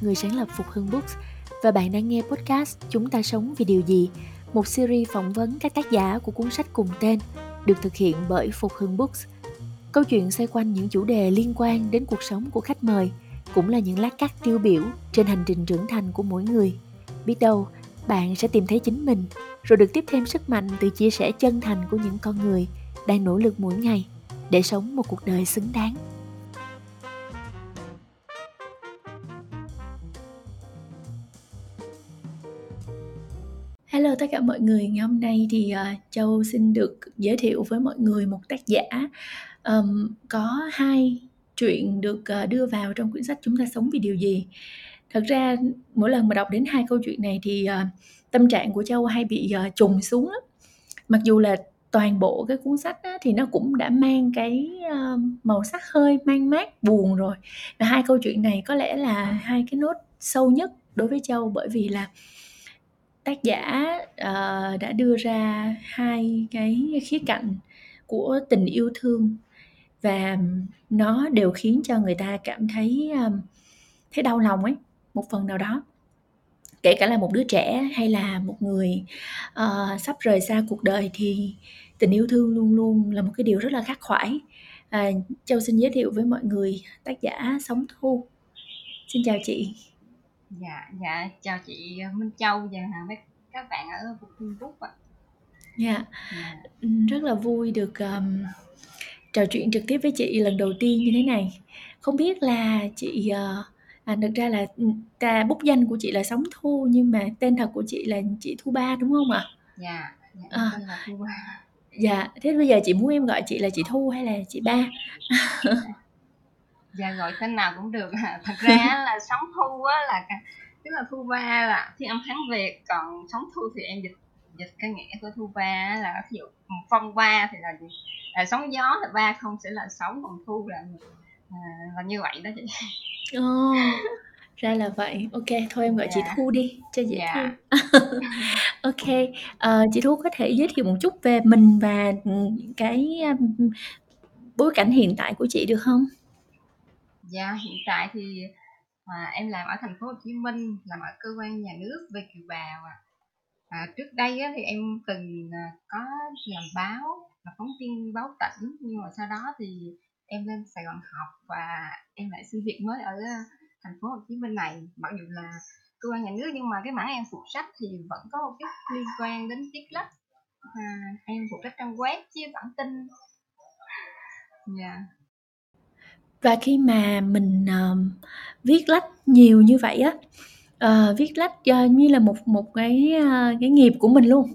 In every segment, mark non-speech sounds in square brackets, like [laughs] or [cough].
người sáng lập Phục Hưng Books và bạn đang nghe podcast Chúng ta sống vì điều gì, một series phỏng vấn các tác giả của cuốn sách cùng tên, được thực hiện bởi Phục Hưng Books. Câu chuyện xoay quanh những chủ đề liên quan đến cuộc sống của khách mời, cũng là những lát cắt tiêu biểu trên hành trình trưởng thành của mỗi người. Biết đâu, bạn sẽ tìm thấy chính mình, rồi được tiếp thêm sức mạnh từ chia sẻ chân thành của những con người đang nỗ lực mỗi ngày để sống một cuộc đời xứng đáng. Hello tất cả mọi người, ngày hôm nay thì uh, Châu xin được giới thiệu với mọi người một tác giả um, có hai chuyện được uh, đưa vào trong quyển sách Chúng ta sống vì điều gì. Thật ra mỗi lần mà đọc đến hai câu chuyện này thì uh, tâm trạng của Châu hay bị uh, trùng xuống lắm. Mặc dù là toàn bộ cái cuốn sách á, thì nó cũng đã mang cái uh, màu sắc hơi mang mát buồn rồi. Và hai câu chuyện này có lẽ là hai cái nốt sâu nhất đối với Châu bởi vì là tác giả uh, đã đưa ra hai cái khía cạnh của tình yêu thương. Và nó đều khiến cho người ta cảm thấy um, thấy đau lòng ấy một phần nào đó. Kể cả là một đứa trẻ hay là một người uh, sắp rời xa cuộc đời thì tình yêu thương luôn luôn là một cái điều rất là khắc khoải. À, châu xin giới thiệu với mọi người tác giả sống thu. Xin chào chị dạ dạ chào chị Minh Châu và các bạn ở Phục Hưng Phúc ạ dạ yeah. yeah. rất là vui được um, trò chuyện trực tiếp với chị lần đầu tiên như thế này không biết là chị uh, à, thực ra là ta bút danh của chị là sống thu nhưng mà tên thật của chị là chị thu ba đúng không ạ dạ, dạ à. tên là thu ba dạ thế bây giờ chị muốn em gọi chị là chị thu hay là chị ba dạ gọi tên nào cũng được. [laughs] Thật ra là sống thu á là tức là thu ba là thi âm hán việt còn sống thu thì em dịch dịch cái nghĩa của thu ba là ví dụ phong ba thì là gì? Là sóng gió là ba không sẽ là sóng còn thu là à, là như vậy đó chị. Oh, ra là vậy. Ok thôi em gọi dạ. chị thu đi cho dễ dạ. thương. [laughs] Ok uh, chị thu có thể giới thiệu một chút về mình và cái um, bối cảnh hiện tại của chị được không dạ hiện tại thì à, em làm ở thành phố Hồ Chí Minh làm ở cơ quan nhà nước về kiều bào à. à trước đây á, thì em từng à, có làm báo là phóng viên báo tỉnh nhưng mà sau đó thì em lên Sài Gòn học và em lại xin việc mới ở à, thành phố Hồ Chí Minh này. Mặc dù là cơ quan nhà nước nhưng mà cái mảng em phụ trách thì vẫn có một chút liên quan đến viết lách. À, em phụ trách trang web với bản tin. Dạ. yeah và khi mà mình uh, viết lách nhiều như vậy á uh, viết lách uh, như là một một cái uh, cái nghiệp của mình luôn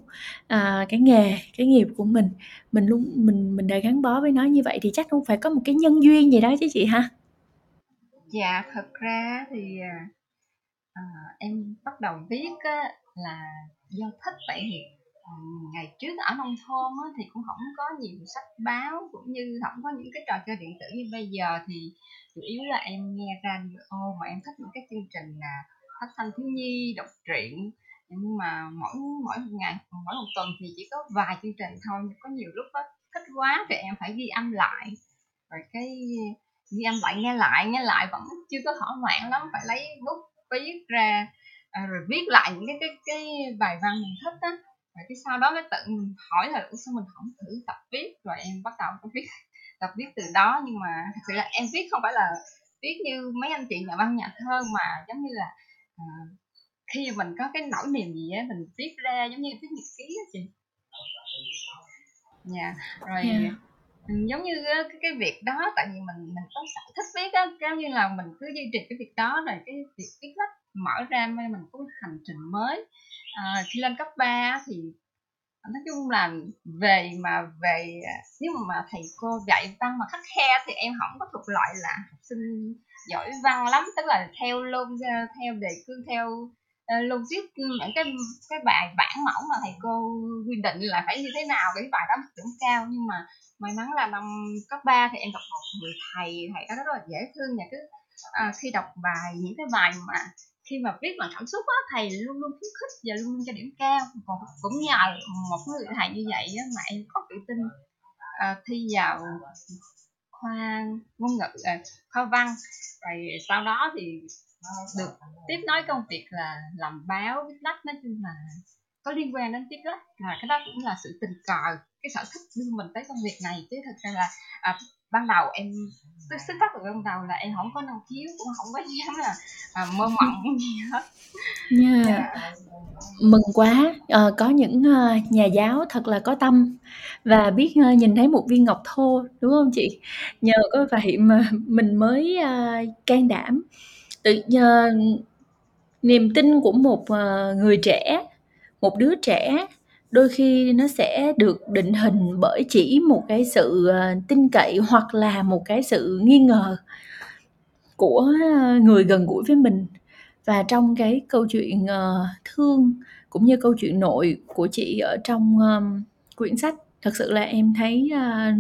uh, cái nghề cái nghiệp của mình mình luôn mình mình đã gắn bó với nó như vậy thì chắc không phải có một cái nhân duyên gì đó chứ chị ha. Dạ thật ra thì uh, em bắt đầu viết á, là do thích vậy thì ngày trước ở nông thôn á, thì cũng không có nhiều sách báo cũng như không có những cái trò chơi điện tử như bây giờ. Thì chủ yếu là em nghe radio mà em thích những cái chương trình là phát thanh thiếu nhi đọc truyện. Nhưng mà mỗi mỗi một ngày mỗi một tuần thì chỉ có vài chương trình thôi. Có nhiều lúc đó thích quá thì em phải ghi âm lại. Rồi cái ghi âm lại nghe lại nghe lại vẫn chưa có thỏa mãn lắm. Phải lấy bút viết ra à, rồi viết lại những cái cái cái bài văn mình thích á rồi cái sau đó mới tự mình hỏi là sao mình không thử tập viết? Rồi em bắt đầu viết tập viết từ đó. Nhưng mà thật sự là em viết không phải là viết như mấy anh chị nhà văn nhà thơ mà giống như là à, khi mình có cái nỗi niềm gì á mình viết ra giống như viết nhật ký á chị. Dạ yeah. rồi yeah giống như cái, cái việc đó tại vì mình mình có sở thích viết á giống như là mình cứ duy trì cái việc đó rồi cái việc viết lách mở ra mình có hành trình mới Ờ, à, khi lên cấp 3 thì nói chung là về mà về à, nếu mà, thầy cô dạy văn mà khắc khe thì em không có thuộc loại là học sinh giỏi văn lắm. Tức là theo luôn ờ, theo đề cương theo ờ, luôn viết ừ, những cái cái bài bản mẫu mà thầy cô quy định là phải như thế nào để bài đó điểm cao. Nhưng mà may mắn là năm cấp 3 thì em gặp một người thầy thầy đó rất là dễ thương. Và cứ à, khi đọc bài những cái bài mà khi mà viết bằng cảm xúc á thầy luôn luôn khuyến khích và luôn luôn cho điểm cao. Còn cũng nhờ một người thầy như vậy á mà em có tự tin uh, thi vào khoa ngôn ngữ uh, khoa văn. Rồi sau đó thì được tiếp nối công việc là làm báo viết lách. Nói chung là có liên quan đến viết lách. Là cái đó cũng là sự tình cờ cái sở thích đưa mình tới công việc này. Chứ thật ra là à, ban đầu em tôi xuất phát từ ban đầu là em không có năng khiếu cũng không có dám là à, mơ mộng gì hết yeah. yeah. mừng quá à, có những uh, nhà giáo thật là có tâm và biết uh, nhìn thấy một viên ngọc thô đúng không chị nhờ có vậy mà mình mới uh, can đảm tự nhờ niềm tin của một uh, người trẻ một đứa trẻ đôi khi nó sẽ được định hình bởi chỉ một cái sự ờ, tin cậy hoặc là một cái sự nghi ngờ của ờ, người gần gũi với mình. Và trong cái câu chuyện ờ, thương cũng như câu chuyện nội của chị ở trong ờ, quyển sách thật sự là em thấy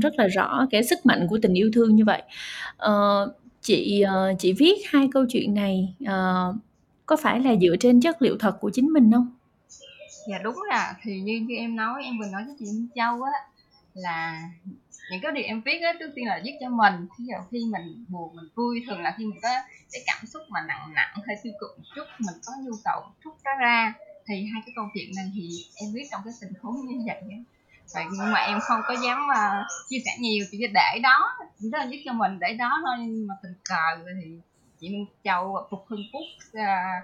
rất là rõ cái sức mạnh của tình yêu thương như vậy. Chị chị viết hai câu chuyện này có phải là dựa trên chất liệu thật của chính mình không? Dạ đúng là thì như như em nói em vừa nói với chị Minh Châu á là những cái điều em viết á trước tiên là viết cho mình. Khi dụ khi mình buồn mình vui thường là khi mình có cái cảm xúc mà nặng nặng hay tiêu cực một chút mình có nhu cầu chút đó ra thì hai cái câu chuyện này thì em viết trong cái tình huống như vậy vậy nhưng mà em không có dám mà chia sẻ nhiều chỉ để đó đó là viết cho mình để đó thôi nhưng mà tình cờ thì chị Minh Châu và Phục Hưng Phúc uh,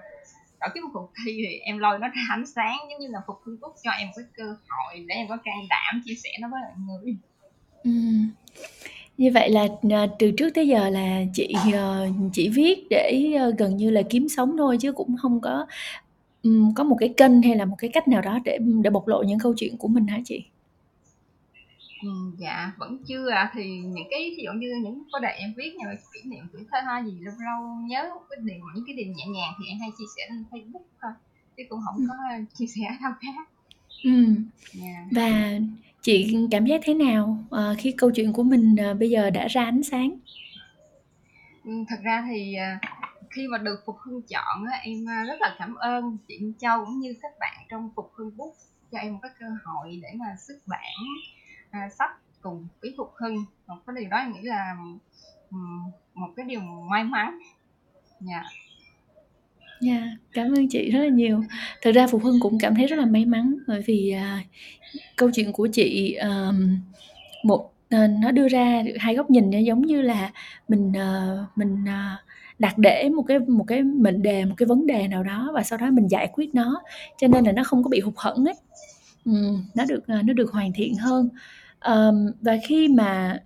ở cái cuộc thi thì em lôi nó ra ánh sáng, giống như là phục hưng phúc cho em cái cơ hội để em có can đảm chia sẻ nó với mọi người ừ. như vậy là ờ, từ trước tới giờ là chị ờ, chỉ viết để ờ, gần như là kiếm sống thôi chứ cũng không có có một cái kênh hay là một cái cách nào đó để để bộc lộ những câu chuyện của mình hả chị Ừ, dạ vẫn chưa à thì những cái ví dụ như những có đề em viết như kỷ niệm tuổi thơ ha gì lâu lâu nhớ một cái điều những cái điều nhẹ nhàng thì em hay chia sẻ lên Facebook thôi chứ cũng không có chia sẻ đâu khác ừ. yeah. Dạ. và chị cảm giác thế nào uh, khi câu chuyện của mình uh, bây giờ đã ra ánh sáng ừ, thật ra thì uh, khi mà được phục hưng chọn á, em rất là cảm ơn chị Châu cũng như các bạn trong phục hưng book cho em một cái cơ hội để mà xuất bản à, sách cùng với Phục Hưng một cái điều đó em nghĩ là một cái điều may mắn. Dạ. Yeah. Dạ, yeah, cảm ơn chị rất là nhiều. Thực ra Phục Hưng cũng cảm thấy rất là may mắn bởi vì à, câu chuyện của chị à, một à, nó đưa ra hai góc nhìn giống như là mình à, mình à, đặt để một cái một cái mệnh đề một cái vấn đề nào đó và sau đó mình giải quyết nó. Cho nên là nó không có bị hụt hẫng ấy ừ, nó được à, nó được hoàn thiện hơn. Um, và khi mà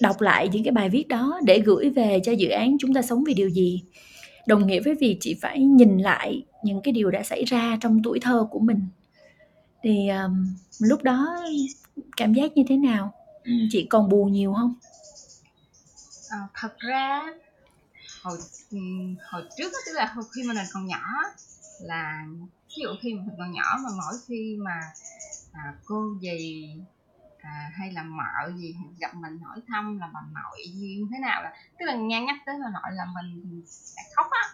đọc lại những cái bài viết đó để gửi về cho dự án chúng ta sống vì điều gì đồng nghĩa với việc chị phải nhìn lại những cái điều đã xảy ra trong tuổi thơ của mình thì um, lúc đó cảm giác như thế nào? Chị còn buồn nhiều không? À, thật ra hồi hồi trước tức là hồi khi mà mình còn nhỏ là ví dụ khi mà mình còn nhỏ mà mỗi khi mà à, cô gì à, hay là mợ gì gặp mình hỏi thăm là bà nội gì thế nào là tức là nghe nhắc tới bà nội là mình sẽ khóc á.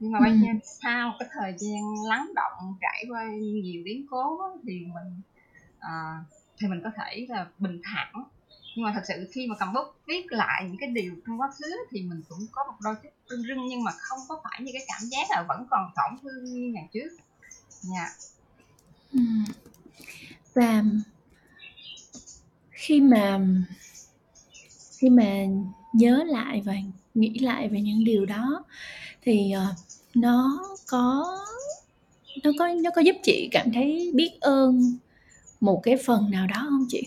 Nhưng mà bây giờ sau cái thời gian lắng động trải qua nhiều biến cố á, thì mình à, thì mình có thể là bình thản. Nhưng mà thật sự khi mà cầm bút viết lại những cái điều trong quá khứ thì mình cũng có một đôi chút rưng rưng nhưng mà không có phải như cái cảm giác là vẫn còn tổn thương như ngày trước yeah. ừ. và khi mà khi mà nhớ lại và nghĩ lại về những điều đó thì uh, nó có nó có nó có giúp chị cảm thấy biết ơn một cái phần nào đó không chị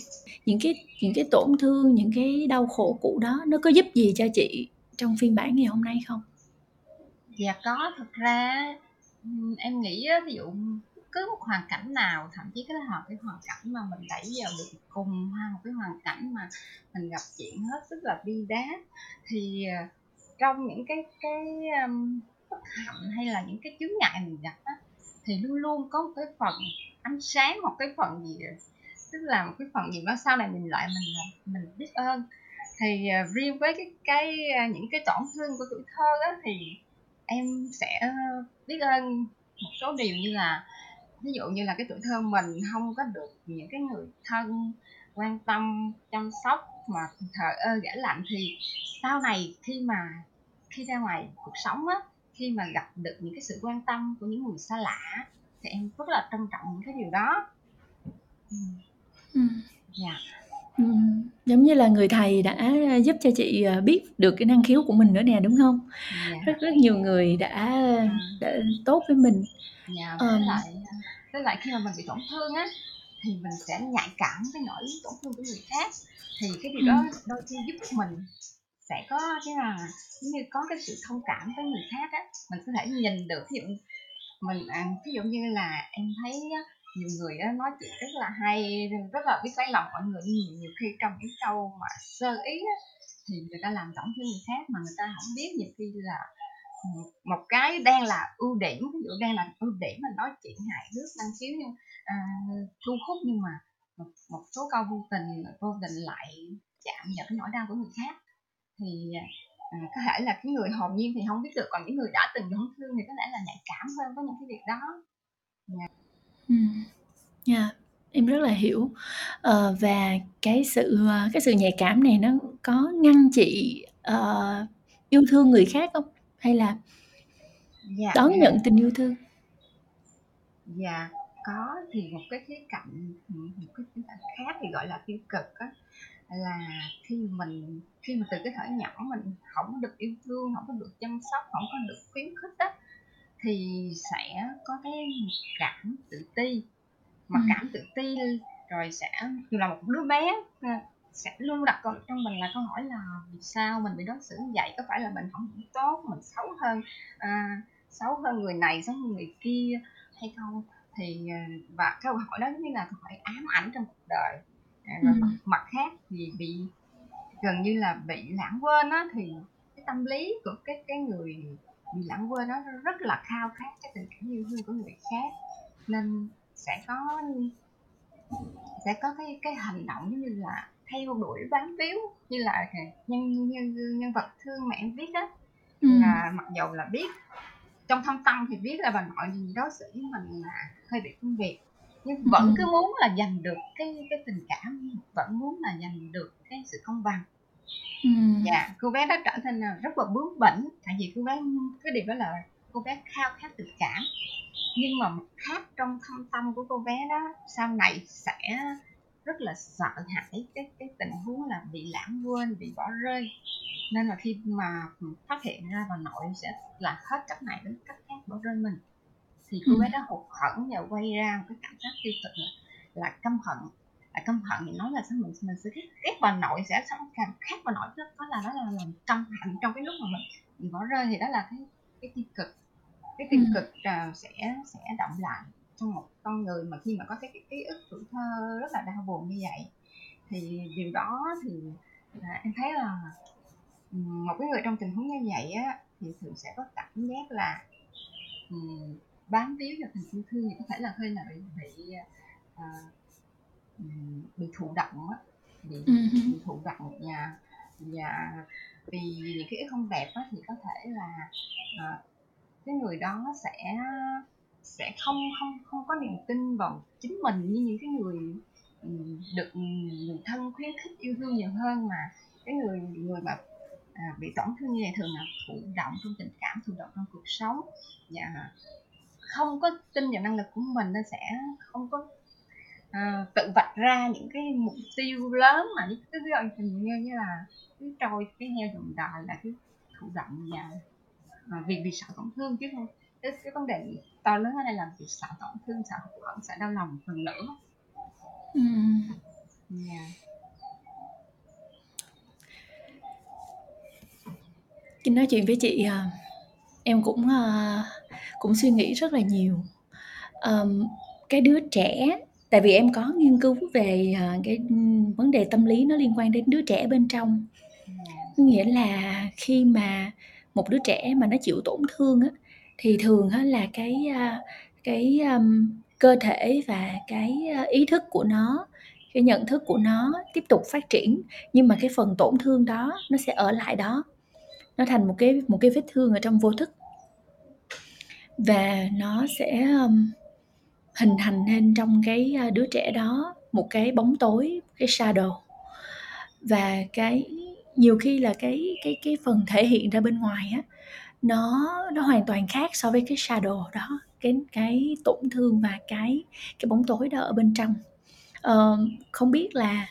những cái những cái tổn thương những cái đau khổ cũ đó nó có giúp gì cho chị trong phiên bản ngày hôm nay không dạ có thật ra em nghĩ ví dụ cứ một hoàn cảnh nào thậm chí cái là cái hoàn cảnh mà mình đẩy vào được cùng hoặc một cái hoàn cảnh mà mình gặp chuyện hết rất là bi đát thì à, trong những cái cái um, bất hạnh hay là những cái chướng ngại mình gặp á thì luôn luôn có một cái phần ánh sáng một cái phần gì tức là một cái phần gì đó sau này mình lại mình à, mình biết ơn. Thì uh, riêng với cái cái uh, những cái tổn thương của tuổi thơ đó thì em sẽ biết ơn một số điều như là ví dụ như là cái tuổi thơ mình không có được những cái người thân quan tâm chăm sóc mà thờ ơ gã lạnh thì sau này khi mà khi ra ngoài cuộc sống á khi mà gặp được những cái sự quan tâm của những người xa lạ thì em rất là trân trọng những cái điều đó ừ. dạ giống như là người thầy đã giúp cho chị à, biết được cái năng khiếu của mình nữa nè đúng không? Dạ. rất rất nhiều người đã à. đã tốt với mình. Dạ với um, lại với lại khi mà mình bị tổn thương á thì mình sẽ nhạy cảm với nỗi tổn thương của người khác. Thì cái điều đó đôi khi giúp mình sẽ có cái là giống như có cái sự thông cảm với người khác á. Mình có thể nhìn được ví dụ mình à, ví dụ như là em thấy nhiều người đó nói chuyện rất là hay rất là biết lấy lòng mọi người nhưng nhiều khi trong những câu mà sơ ý đó, thì người ta làm tổn thương người khác mà người ta không biết nhiều khi là một cái đang là ưu điểm ví dụ đang là ưu điểm mà nói chuyện hài hước năng khiếu nhưng à, thu hút nhưng mà một, một số câu vô tình vô tình lại chạm vào cái nỗi đau của người khác thì à, à có thể là cái người hồn nhiên thì không biết được còn những người đã từng tổn thương thì có lẽ là nhạy cảm hơn với những cái việc đó. Ừ. yeah em rất là hiểu. Uh, và cái sự cái sự nhạy cảm này nó có ngăn chị uh, yêu thương người khác không? Hay là dạ, đón nhận tình yêu thương? Dạ có thì một cái khía cạnh một cái khía cạnh khác thì gọi là tiêu cực á là khi mình khi mà từ cái thời nhỏ mình không được yêu thương không có được chăm sóc không có được khuyến khích á thì sẽ có cái cảm tự ti mà ừ. cảm tự ti rồi sẽ là một đứa bé sẽ luôn đặt câu trong mình là câu hỏi là vì sao mình bị đối xử như vậy có phải là mình không tốt mình xấu hơn à, xấu hơn người này xấu hơn người kia hay không thì à, và câu hỏi đó như là câu hỏi ám ảnh trong cuộc đời à, ừ. mặt, mặt khác thì bị gần như là bị lãng quên á thì cái tâm lý của cái cái người bị lãng quên đó rất là khao khát cái tình cảm yêu thương của người khác nên sẽ có sẽ có cái cái hành động giống như là theo đuổi bám víu như là nhân nhân nhân vật thương mẹ em viết á ừ. là mặc dù là biết trong thâm tâm thì biết là bà nội gì đó xử với mình là hơi bị công việc nhưng vẫn ừ. cứ muốn là giành được cái cái tình cảm vẫn muốn là giành được cái sự công bằng dạ cô bé đó trở thành rất là bướng bỉnh. Tại vì cô bé cái điều đó là cô bé khao khát tình cảm. Nhưng mà một khác trong thâm tâm của cô bé đó sau này sẽ rất là sợ hãi cái cái tình huống là bị lãng quên bị bỏ rơi. Nên là khi mà phát hiện ra bà nội sẽ là hết cách này đến cách khác bỏ rơi mình thì cô bé đó hụt hẫng và quay ra một cái cảm giác tiêu cực là, là căm hận là căm hận thì nói là sao mình mình sẽ ghét, ghét bà nội sẽ sống càng khác bà nội. Đó, đó là đó là làm căm hận trong cái lúc mà mình bị bỏ rơi thì đó là cái cái tiêu cực. Cái tiêu ừ. cực uh, sẽ sẽ động lại trong một con người mà khi mà có cái ký ức tuổi thơ rất là đau buồn như vậy. Thì điều đó thì là em thấy là một cái người trong tình huống như vậy á thì thường sẽ có cảm giác là um, bám víu vào tình yêu thương thì có thể là hơi là bị bị uh, bị thụ động á bị, ừ. bị thụ động và và vì những cái không đẹp á thì có thể là uh, cái người đó sẽ sẽ không không không có niềm tin vào chính mình như những cái người được người thân khuyến khích yêu thương nhiều hơn mà. Cái người người mà à, bị tổn thương như này thường là thụ động trong tình cảm thụ động trong cuộc sống. Và không có tin vào năng lực của mình nên sẽ không có à, tự vạch ra những cái mục tiêu lớn mà những cái gọi như như là cứ trôi cái heo đồng đòi là cái thụ động và à, vì vì sợ tổn thương chứ không cái, cái vấn đề to lớn ở đây là việc sợ tổn thương sợ hụt hẫng sợ đau lòng phần nữa ừ. yeah. khi nói chuyện với chị à, em cũng à, cũng suy nghĩ rất là nhiều um, cái đứa trẻ tại vì em có nghiên cứu về uh, cái vấn đề tâm lý nó liên quan đến đứa trẻ bên trong. Nghĩa là khi mà một đứa trẻ mà nó chịu tổn thương á thì thường á là cái uh, cái um, cơ thể và cái uh, ý thức của nó cái nhận thức của nó tiếp tục phát triển. Nhưng mà cái phần tổn thương đó nó sẽ ở lại đó. Nó thành một cái một cái vết thương ở trong vô thức. Và nó sẽ um, hình thành nên trong cái à, đứa trẻ đó một cái bóng tối cái shadow. Và cái nhiều khi là cái cái cái phần thể hiện ra bên ngoài á nó nó hoàn toàn khác so với cái shadow đó cái cái tổn thương và cái cái bóng tối đó ở bên trong. Ờ, không biết là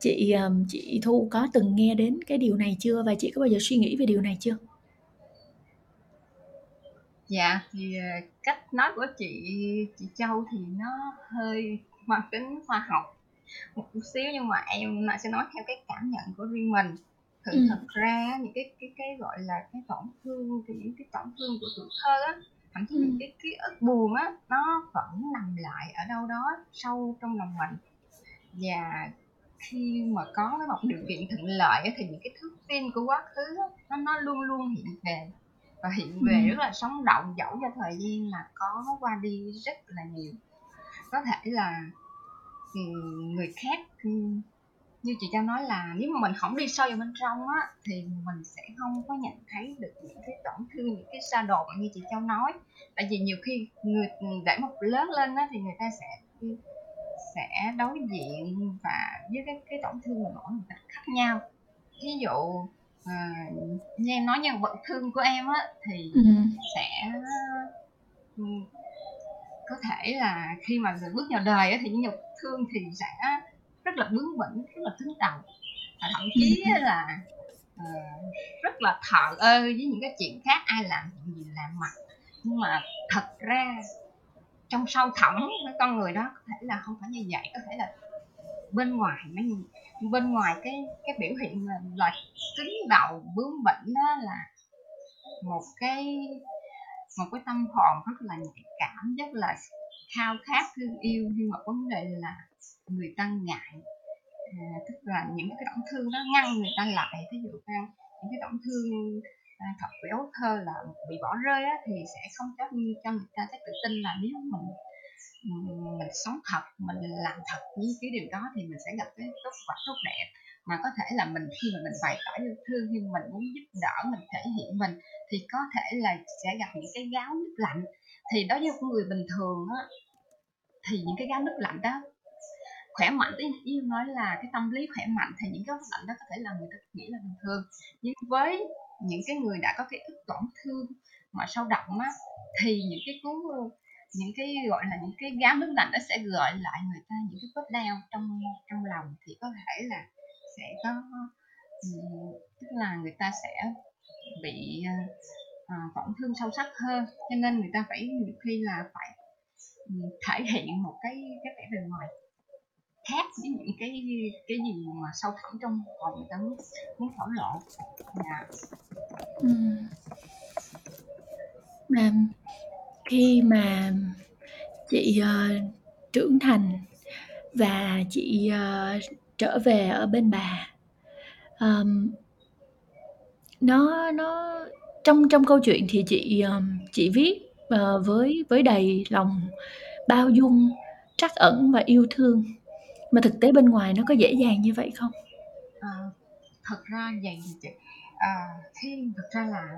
chị à, chị thu có từng nghe đến cái điều này chưa? Và chị có bao giờ suy nghĩ về điều này chưa? Dạ thì ờ, cách nói của chị chị châu thì nó hơi mang tính khoa học một chút xíu nhưng mà em sẽ nói theo cái cảm nhận của riêng mình thực ừ. thật ra những cái cái cái gọi là cái tổn thương thì những cái tổn thương của tuổi thơ á thậm chí ừ. những cái ký ức buồn á nó vẫn nằm lại ở đâu đó sâu trong lòng mình và khi mà có cái một điều kiện thuận lợi á, thì những cái thước phim của quá khứ á, nó nó luôn luôn hiện về và hiện về ừ. rất là sống động dẫu cho thời gian là có qua đi rất là nhiều. Có thể là người khác như chị cho nói là nếu mà mình không đi sâu vào bên trong á thì mình sẽ không có nhận thấy được những cái tổn thương những cái xa đột như chị châu nói. Tại vì nhiều khi người để một lớn lên á thì người ta sẽ sẽ đối diện và với cái cái tổn thương của mỗi một cách khác nhau. Ví dụ à, như em nói nhân vật thương của em á thì ừ. sẽ có thể là khi mà bước vào đời á, thì nhân vật thương thì sẽ rất là bướng bỉnh rất là cứng đầu và thậm chí ừ. là uh, rất là thợ ơ với những cái chuyện khác ai làm chuyện gì làm mặt nhưng mà thật ra trong sâu thẳm với con người đó có thể là không phải như vậy có thể là bên ngoài nó bên ngoài cái cái biểu hiện là, là cứng đầu bướng bỉnh đó là một cái một cái tâm hồn rất là nhạy cảm rất là khao khát thương yêu. Nhưng mà vấn đề là người ta ngại à, tức là những cái tổn thương đó ngăn người ta lại. Ví dụ như những cái tổn thương à, thật béo thơ là bị bỏ rơi á, thì sẽ không cho cho người ta cái tự tin là nếu mình mình sống thật, mình làm thật những cái điều đó thì mình sẽ gặp cái tốt quả tốt đẹp. Mà có thể là mình, khi mà mình bày tỏ yêu thương, khi mình muốn giúp đỡ, mình thể hiện mình, thì có thể là sẽ gặp những cái gáo nước lạnh. Thì đối với người bình thường á, thì những cái gáo nước lạnh đó khỏe mạnh tí yêu nói là cái tâm lý khỏe mạnh thì những cái nước lạnh đó có thể là người ta nghĩ là bình thường. Nhưng với những cái người đã có cái ức tổn thương mà sâu đậm á, thì những cái cú những cái gọi là những cái gáo nước lạnh nó sẽ gợi lại người ta những cái vết đau trong trong lòng thì có thể là sẽ có tức là người ta sẽ bị à, tổn thương sâu sắc hơn. Cho nên người ta phải nhiều khi là phải thể hiện một cái cái vẻ bề ngoài khác với những cái cái gì mà sâu thẳm trong hồn người ta muốn muốn thổ lộ. Dạ. Ừ khi mà chị uh, trưởng thành và chị uh, trở về ở bên bà um, nó nó trong trong câu chuyện thì chị um, chị viết uh, với với đầy lòng bao dung trắc ẩn và yêu thương. Mà thực tế bên ngoài nó có dễ dàng như vậy không? À, thật ra vậy thì chị à, khi thực ra là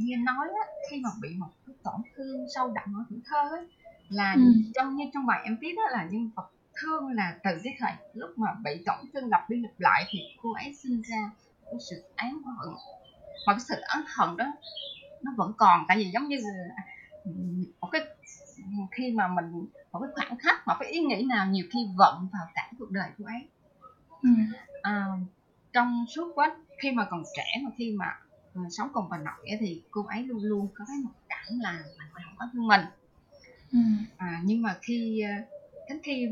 như, như nói á, khi mà bị một cái tổn thương sâu đậm ở tuổi thơ ấy, là ừ. trong như trong bài em viết đó là nhân vật thương là từ cái thời lúc mà bị tổn thương lặp đi lặp lại thì cô ấy sinh ra cái sự án hận mà cái sự án hận đó nó vẫn còn tại vì giống như là một cái khi mà mình một cái khoảnh khắc một cái ý nghĩ nào nhiều khi vận vào cả cuộc đời của ấy ừ. à, trong suốt quá khi mà còn trẻ mà khi mà sống cùng bà nội thì cô ấy luôn luôn có cái mặc cảm là bà nội không có thương mình. Ừ. à, nhưng mà khi uh, đến khi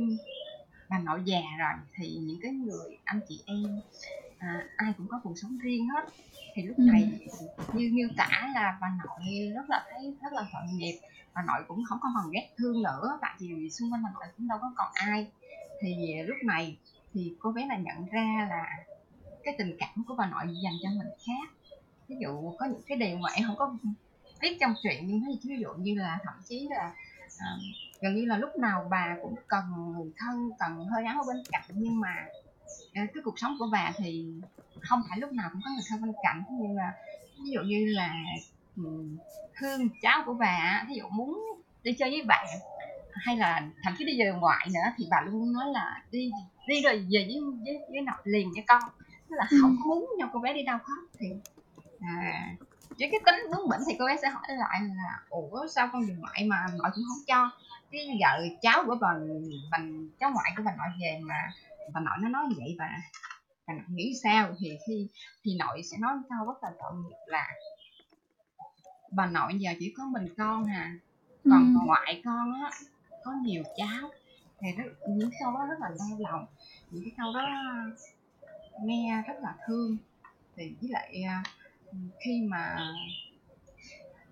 bà nội già rồi thì những cái người anh chị em à, ai cũng có cuộc sống riêng hết. Thì lúc ừ. này như miêu tả là bà nội rất là thấy rất là tội nghiệp. Bà nội cũng không có còn ghét thương nữa tại vì xung quanh bà nội cũng đâu có còn ai. Thì lúc này thì cô bé là nhận ra là cái tình cảm của bà nội dành cho mình khác ví dụ có những cái điều mà em không có viết trong chuyện nhưng ví dụ như là thậm chí là à, gần như là lúc nào bà cũng cần người thân cần hơi áo ở bên cạnh nhưng mà à, cái cuộc sống của bà thì không phải lúc nào cũng có người thân bên cạnh nhưng mà ví dụ như là thương cháu của bà ví dụ muốn đi chơi với bạn hay là thậm chí đi về ngoại nữa thì bà luôn nói là đi đi rồi về với với, với nội liền với con tức là không Ừm. muốn cho cô bé đi đâu hết thì à, với cái tính bướng bỉnh thì cô bé sẽ hỏi lại là ủa sao con về ngoại mà nội cũng không cho? Cái vợ cháu của bà, bà cháu ngoại của bà nội về mà bà nội nó nói vậy bà bà nội nghĩ sao? Thì khi thì nội sẽ nói câu rất là tội nghiệp là bà nội giờ chỉ có mình con hà còn Ừm. ngoại con á có nhiều cháu. Thì rất, những câu đó rất là đau lòng những cái câu đó nghe rất là thương. Thì với lại à, khi mà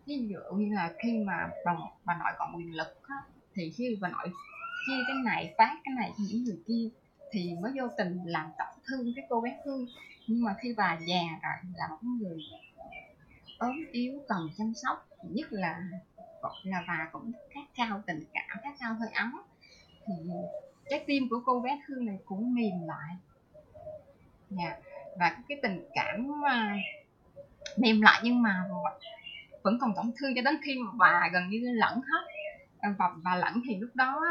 ví dụ như là khi mà bà, bà nội còn quyền lực á, thì khi bà nội chia cái này phát cái này cho những người kia thì mới vô tình làm tổn thương cái cô bé Hương nhưng mà khi bà già rồi là một người ốm yếu cần chăm sóc nhất là là bà cũng khát khao tình cảm khát khao hơi ấm thì trái tim của cô bé Hương này cũng mềm lại yeah. và cái tình cảm mà mềm lại nhưng mà vẫn còn tổn thương cho đến khi mà bà gần như lẫn hết. Và bà lẫn thì lúc đó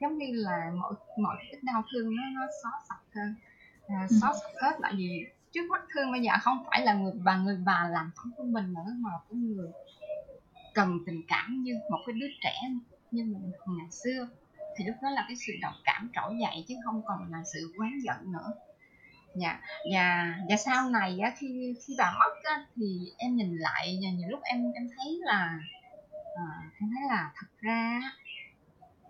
giống như là mọi mọi cái đau thương nó nó xóa sạch hơn. À, xóa sạch hết tại vì trước mắt thương bây giờ không phải là người bà người bà làm tổn thương mình nữa mà cái người cần tình cảm như một cái đứa trẻ như mình ngày xưa. Thì lúc đó là cái sự đồng cảm trỗi dậy chứ không còn là sự oán giận nữa dạ và và sau này á, khi khi bà mất á, thì em nhìn lại và nhiều lúc em em thấy là à, em thấy là thật ra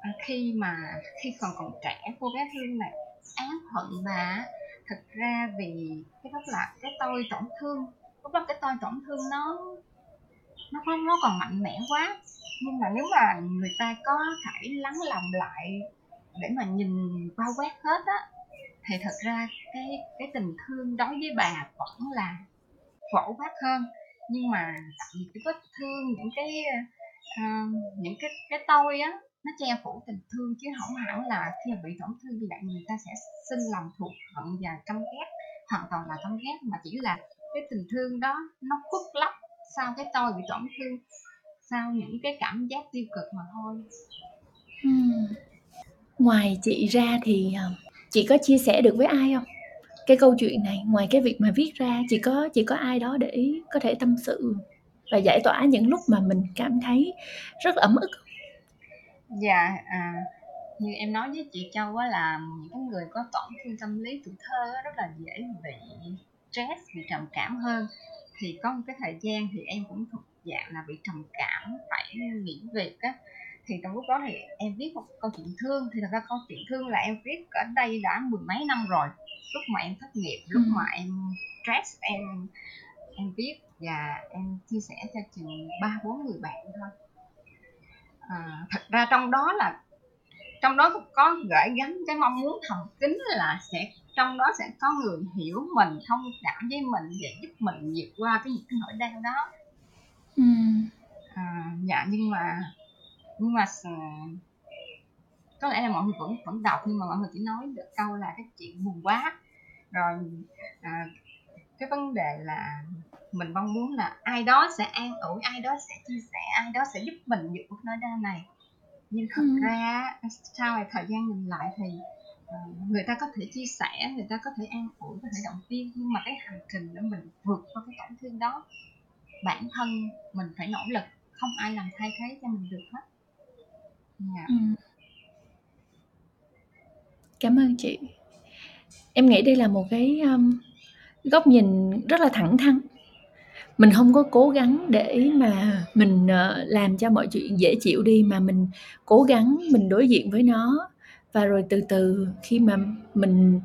à, khi mà khi còn còn trẻ cô bé Hương này án hận bà thật ra vì cái đó là cái tôi tổn thương lúc đó cái tôi tổn thương nó nó nó, nó còn mạnh mẽ quá. Nhưng mà nếu mà người ta có thể lắng lòng lại để mà nhìn bao quát hết á thì thật ra cái cái tình thương đối với bà vẫn là phổ quát hơn. Nhưng mà tại vì cái vết thương những cái uh, những cái cái tôi á nó che phủ tình thương. Chứ không hẳn là khi bị tổn thương như vậy người ta sẽ sinh lòng thuộc hận và căm ghét. Hoàn toàn là căm ghét mà chỉ là cái tình thương đó nó khuất lấp sau cái tôi bị tổn thương sau những cái cảm giác tiêu cực mà thôi. Ừm. ngoài chị ra thì ờ, chị có chia sẻ được với ai không? Cái câu chuyện này ngoài cái việc mà viết ra chị có chị có ai đó để có thể tâm sự và giải tỏa những lúc mà mình cảm thấy rất ấm ức dạ à, như em nói với chị châu á là những cái người có tổn thương tâm lý tuổi thơ rất là dễ bị stress bị trầm cảm hơn. Thì có một cái thời gian thì em cũng thuộc dạng là bị trầm cảm phải nghỉ việc á thì trong lúc đó thì em viết một câu chuyện thương thì thật ra câu chuyện thương là em viết ở đây đã mười mấy năm rồi lúc mà em thất nghiệp lúc Ừ. mà em stress em em viết và em chia sẻ cho chừng ba bốn người bạn thôi à, thật ra trong đó là trong đó có gửi gắm cái mong muốn thầm kín là sẽ trong đó sẽ có người hiểu mình thông cảm với mình và giúp mình vượt qua cái những cái nỗi đau đó Ừm. à, dạ nhưng mà nhưng mà s- có lẽ là mọi người vẫn vẫn đọc nhưng mà mọi người chỉ nói được câu là cái chuyện buồn quá. Rồi à, cái vấn đề là mình mong muốn là ai đó sẽ an ủi ai đó sẽ chia sẻ ai đó sẽ giúp mình vượt qua nỗi đau này. Nhưng thật Ừm. ra sau thời gian nhìn lại thì ờ, người ta có thể chia sẻ người ta có thể an ủi có thể động viên nhưng mà cái hành trình để mình vượt qua cái tổn thương đó bản thân mình phải nỗ lực không ai làm thay thế cho mình được hết Ừm. Cảm ơn chị. Em nghĩ đây là một cái, ờm, góc nhìn rất là thẳng thắn. Mình không có cố gắng để mà mình, ờ, làm cho mọi chuyện dễ chịu đi, mà mình cố gắng mình đối diện với nó và rồi từ từ khi mà mình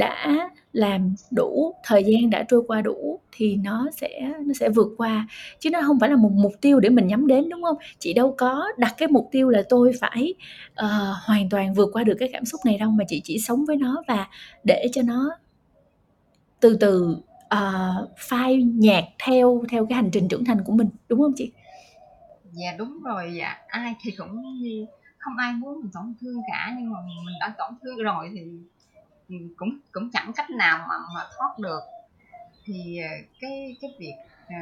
đã làm đủ, thời gian đã trôi qua đủ thì nó sẽ nó sẽ vượt qua, chứ nó không phải là một mục tiêu để mình nhắm đến, đúng không? Chị đâu có đặt cái mục tiêu là tôi phải, uh, hoàn toàn vượt qua được cái cảm xúc này đâu, mà chị chỉ sống với nó và để cho nó từ từ, uh, phai nhạt theo theo cái hành trình trưởng thành của mình, đúng không chị? dạ đúng rồi. Dạ ai thì cũng như không ai muốn mình tổn thương cả nhưng mà mình đã tổn thương rồi thì cũng cũng chẳng cách nào mà mà thoát được. Thì ờ, cái cái việc ờ,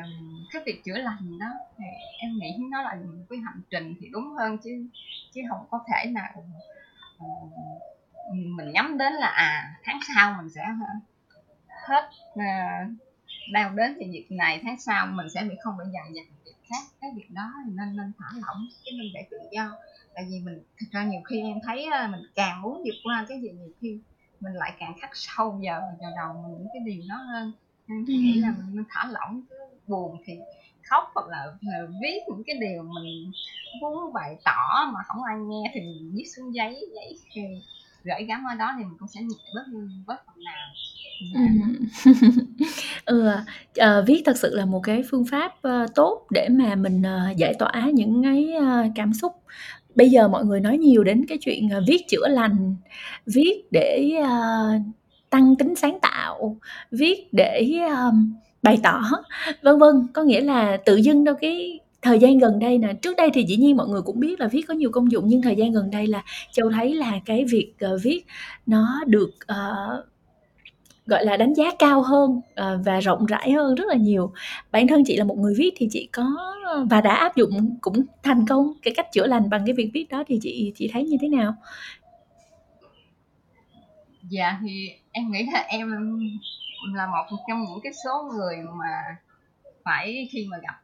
cái việc chữa lành đó thì em nghĩ nó là một cái hành trình thì đúng hơn chứ chứ không có thể nào ờ, mình nhắm đến là à tháng sau mình sẽ hết đau đến thì việc này, tháng sau mình sẽ bị không bị dằn vặt việc khác. Cái việc đó thì nên nên thả lỏng, chứ mình để tự do. Tại vì mình, thật ra nhiều khi em thấy mình càng muốn vượt qua cái gì nhiều khi mình lại càng khắc sâu vào vào đầu mình những cái điều đó hơn nên ừ. nghĩ là mình thả lỏng cứ buồn thì khóc hoặc là, là viết những cái điều mình muốn bày tỏ mà không ai nghe thì mình viết xuống giấy giấy thì gửi gắm ở đó thì mình cũng sẽ nhẹ bớt bớt phần nào Ừ, [laughs] ờ, viết thật sự là một cái phương pháp, ơ, tốt để mà mình, ờ, giải tỏa những cái, ơ, cảm xúc. Bây giờ mọi người nói nhiều đến cái chuyện, à, viết chữa lành, viết để, uh, tăng tính sáng tạo, viết để, um, bày tỏ, vân vân. Có nghĩa là tự dưng đâu cái thời gian gần đây nè, trước đây thì dĩ nhiên mọi người cũng biết là viết có nhiều công dụng, nhưng thời gian gần đây là Châu thấy là cái việc, uh, viết nó được, uh, gọi là, đánh giá cao hơn, ờ, và rộng rãi hơn rất là nhiều. Bản thân chị là một người viết thì chị có và đã áp dụng cũng thành công cái cách chữa lành bằng cái việc viết đó thì chị chị thấy như thế nào? Dạ, thì em nghĩ là em là một trong những cái số người mà phải khi mà gặp,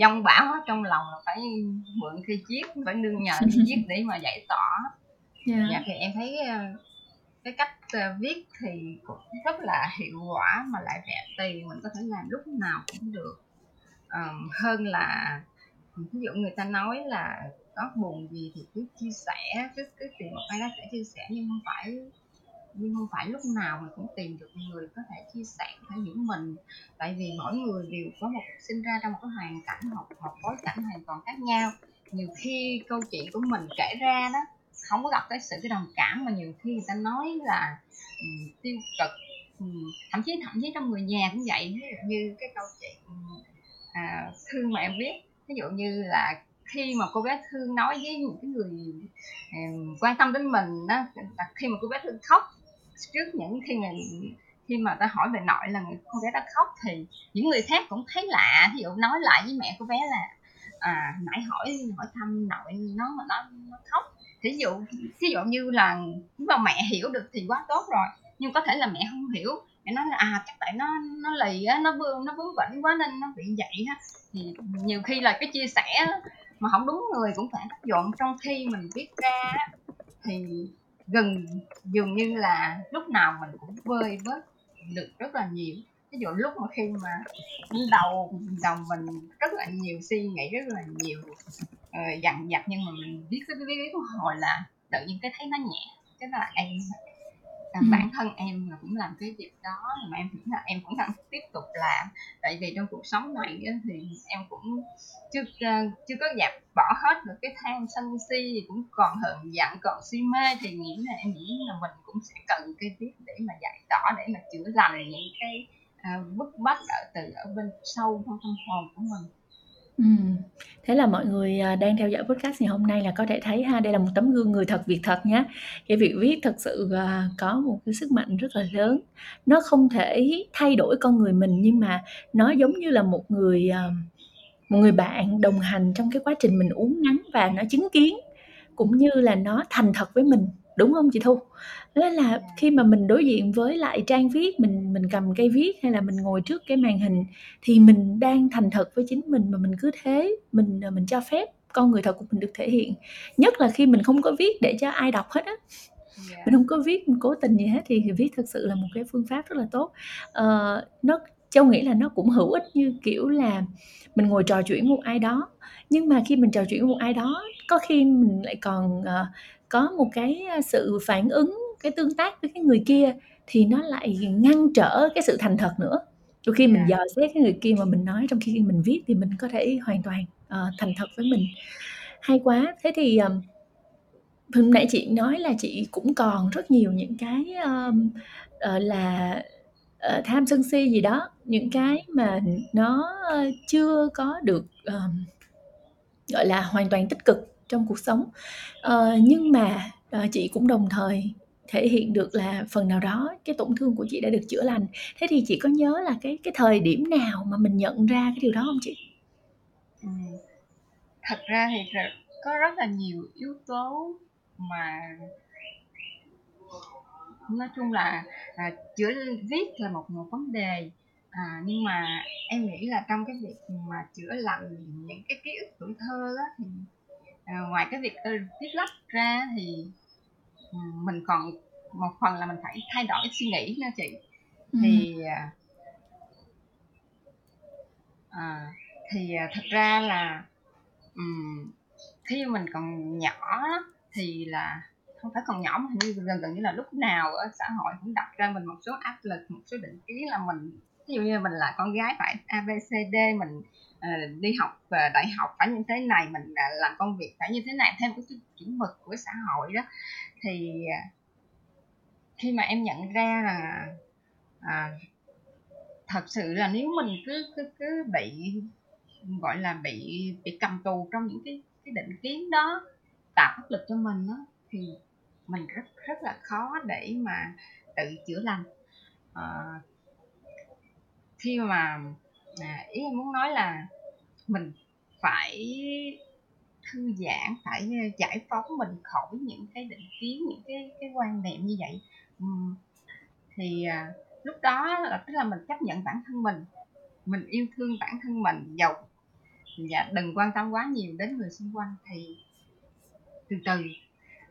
giông bão trong lòng là phải mượn cây viết, phải nương nhờ cây [laughs] viết để mà giải tỏa. Yeah. Dạ, thì em thấy, cái cách viết thì cũng rất là hiệu quả mà lại rẻ tiền mình có thể làm lúc nào cũng được. Um, hơn là ví dụ người ta nói là có buồn gì thì cứ chia sẻ cứ cứ tìm một ai đó sẽ chia sẻ nhưng không phải nhưng không phải lúc nào mình cũng tìm được người có thể chia sẻ thể những mình. Tại vì mỗi người đều có một sinh ra trong một cái hoàn cảnh một một bối cảnh hoàn toàn khác nhau. Nhiều khi câu chuyện của mình kể ra đó không có gặp cái sự cái đồng cảm mà nhiều khi người ta nói là um, tiêu cực um, thậm chí thậm chí trong người nhà cũng vậy. Ví dụ như cái câu chuyện ừ, à, thương mà em biết. Ví dụ như là khi mà cô bé thương nói với những cái người um, quan tâm đến mình đó là khi mà cô bé thương khóc trước những khi mà khi mà ta hỏi về nội là người cô bé đã khóc thì những người khác cũng thấy lạ. Ví dụ nói lại với mẹ cô bé là à nãy hỏi hỏi thăm nội nó mà nó, nó khóc thí dụ thí dụ như là nếu mà mẹ hiểu được thì quá tốt rồi, nhưng có thể là mẹ không hiểu. Mẹ nói là à chắc tại nó nó lì á, nó vương nó vướng vẩn quá nên nó bị vậy ha. Thì nhiều khi là cái chia sẻ mà không đúng người cũng phản tác dụng. Trong khi mình viết ra thì gần, dường như là lúc nào mình cũng vơi vớt được rất là nhiều. Ví dụ lúc mà khi mà đầu đầu mình rất là nhiều suy nghĩ, rất là nhiều uh, dằn vặt nhưng mà mình viết cái viết viết hồi là tự nhiên cái thấy nó nhẹ cái là em. Ừ. bản thân em là cũng làm cái việc đó mà em nghĩ là em cũng đang tiếp tục làm. Tại vì trong cuộc sống này thì em cũng chưa uh, chưa có dẹp bỏ hết được cái than sân si cũng còn hờn giận còn si mê. Thì nghĩ là em nghĩ là mình cũng sẽ cần cái viết để mà giải tỏa để mà chữa lành những cái uh, bức bách ở từ ở bên sâu trong tâm hồn của mình Ừm, thế là mọi người, à, đang theo dõi podcast ngày hôm nay là có thể thấy ha, đây là một tấm gương người thật việc thật nhá. Cái việc viết thật sự, à, có một cái sức mạnh rất là lớn. Nó không thể thay đổi con người mình nhưng mà nó giống như là một người, ờ, một người bạn đồng hành trong cái quá trình mình uốn nắn và nó chứng kiến, cũng như là nó thành thật với mình, đúng hông chị Thu? Nên là khi mà mình đối diện với lại trang viết, mình mình cầm cây viết hay là mình ngồi trước cái màn hình thì mình đang thành thật với chính mình mà mình cứ thế mình, ờ, mình cho phép con người thật của mình được thể hiện. Nhất là khi mình không có viết để cho ai đọc hết á. Yeah. Mình không có viết cố tình gì hết thì thì viết thực sự là một cái phương pháp rất là tốt. Ờ, nó Châu nghĩ là nó cũng hữu ích như, kiểu là, mình ngồi trò chuyện với một ai đó, nhưng mà khi mình trò chuyện với một ai đó, có khi mình lại còn, ờ, có một cái, sự phản ứng cái tương tác với cái người kia thì nó lại ngăn trở cái sự thành thật nữa. Đôi khi mình dò xét cái người kia mà mình nói trong khi mình viết thì mình có thể hoàn toàn, ờ, thành thật với mình. Hay quá! Thế thì, ờm, hồi nãy chị nói là chị cũng còn rất nhiều những cái, ờm, ờ, là, ờ, tham sân si gì đó, những cái mà nó, chưa có được, ờm, gọi là, hoàn toàn tích cực trong cuộc sống. Ờ, nhưng mà, ờ, chị cũng đồng thời thể hiện được là phần nào đó cái tổn thương của chị đã được chữa lành. Thế thì chị có nhớ là cái cái thời điểm nào mà mình nhận ra cái điều đó không chị? ừ. Thật ra thì có rất là nhiều yếu tố mà nói chung là à, chữa viết là một một vấn đề à, nhưng mà em nghĩ là trong cái việc mà chữa lành những cái ký ức tuổi thơ đó thì ngoài cái việc viết lách ra thì ừ, mình còn một phần là mình phải thay đổi suy nghĩ nha chị ừ. thì à, à thì à, thật ra là um, khi mình còn nhỏ thì là không phải còn nhỏ mà hình như gần gần như là lúc nào ở xã hội cũng đặt ra mình một số áp lực một số định kiến là mình ví dụ như mình là con gái phải abcd mình uh, đi học uh, đại học phải như thế này mình uh, làm công việc phải như thế này theo cái chuẩn mực của xã hội đó. Thì uh, khi mà em nhận ra là à, thật sự là nếu mình cứ cứ cứ bị gọi là bị bị cầm tù trong những cái cái định kiến đó tạo áp lực cho mình đó thì mình rất rất là khó để mà tự chữa lành. À, khi mà à, ý em muốn nói là mình phải thư giãn phải ờ, giải phóng mình khỏi những cái định kiến những cái cái quan niệm như vậy. Uhm, thì à, lúc đó là tức là mình chấp nhận bản thân mình mình yêu thương bản thân mình giàu. Và đừng quan tâm quá nhiều đến người xung quanh thì từ từ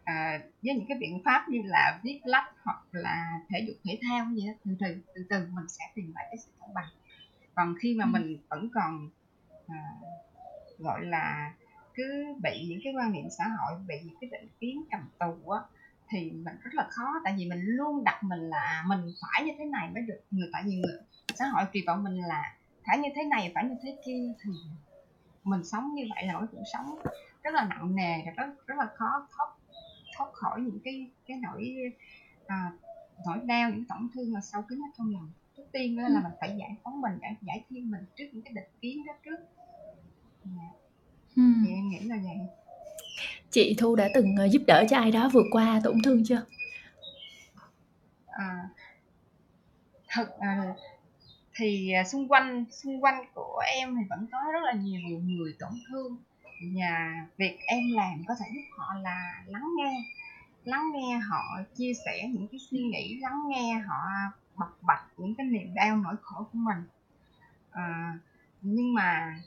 à, với những cái biện pháp như là viết lách hoặc là thể dục thể thao gì đó từ từ từ từ mình sẽ tìm lại cái sự cân bằng còn khi mà mình vẫn còn à, gọi là cứ bị những cái quan niệm xã hội bị những cái định kiến cầm tù á thì mình rất là khó. Tại vì mình luôn đặt mình là mình phải như thế này mới được. Người tại vì người xã hội kỳ vọng mình là phải như thế này phải như thế kia thì mình sống như vậy là một cuộc sống rất là nặng nề và rất rất là khó thoát thoát khỏi những cái cái nỗi à, nỗi đau những tổn thương mà sâu kín ở trong lòng tiên là ừ. mình phải giải phóng mình giải giải thiên mình trước những cái định kiến đó trước yeah. ừ. thì em nghĩ là vậy chị thu đã từng ờ, giúp đỡ cho ai đó vượt qua tổn thương chưa à, thật à, thì à, xung quanh xung quanh của em thì vẫn có rất là nhiều người tổn thương và việc em làm có thể giúp họ là lắng nghe lắng nghe họ chia sẻ những cái suy nghĩ lắng nghe họ bộc bạch những cái niềm đau nỗi khổ của mình. À, nhưng mà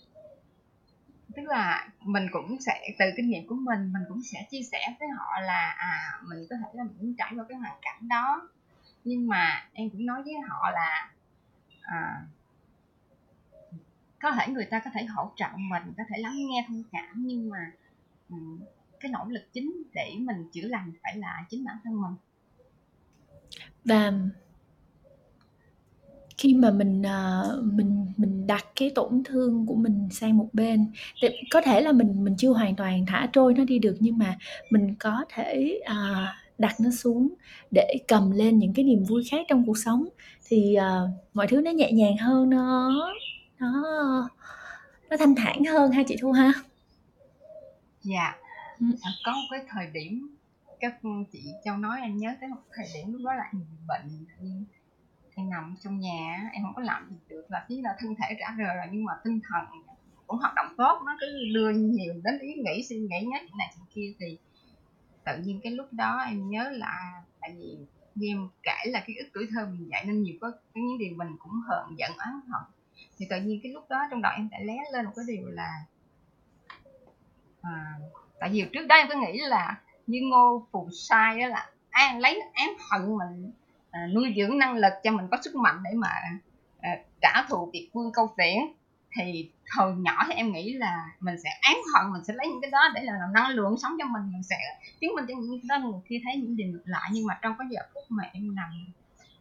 tức là mình cũng sẽ từ kinh nghiệm của mình mình cũng sẽ chia sẻ với họ là à mình có thể là mình cũng trải qua cái hoàn cảnh đó. Nhưng mà em cũng nói với họ là à, có thể người ta có thể hỗ trợ mình có thể lắng nghe thông cảm nhưng mà um, cái nỗ lực chính để mình chữa lành phải là chính bản thân mình. Và khi mà mình uh, mình mình đặt cái tổn thương của mình sang một bên thì có thể là mình mình chưa hoàn toàn thả trôi nó đi được nhưng mà mình có thể uh, đặt nó xuống để cầm lên những cái niềm vui khác trong cuộc sống. Thì uh, mọi thứ nó nhẹ nhàng hơn nó nó nó thanh thản hơn ha chị thu ha? Dạ. Ừ. có một cái thời điểm các chị châu nói em nhớ tới một thời điểm lúc đó là em bị bệnh em nằm trong nhà em không có làm gì được là chỉ là thân thể trả rời rồi nhưng mà tinh thần cũng hoạt động tốt nó cứ lừa nhiều đến ý nghĩ suy nghĩ nhất này chuyện kia thì tự nhiên cái lúc đó em nhớ là tại vì như em kể là cái ức tuổi thơ mình dạy nên nhiều có những điều mình cũng hờn giận oán hận thì tự nhiên cái lúc đó trong đầu em đã lé lên một cái điều là à, tại vì trước đó em cứ nghĩ là như ngô phù sai đó là an lấy ám hận mình à, nuôi dưỡng năng lực cho mình có sức mạnh để mà à, trả thù việc vương câu tiễn thì hồi nhỏ thì em nghĩ là mình sẽ ám hận mình sẽ lấy những cái đó để là làm năng lượng sống cho mình mình sẽ chứng minh cho những cái đó người kia thấy những điều ngược lại. Nhưng mà trong cái giờ phút mà em nằm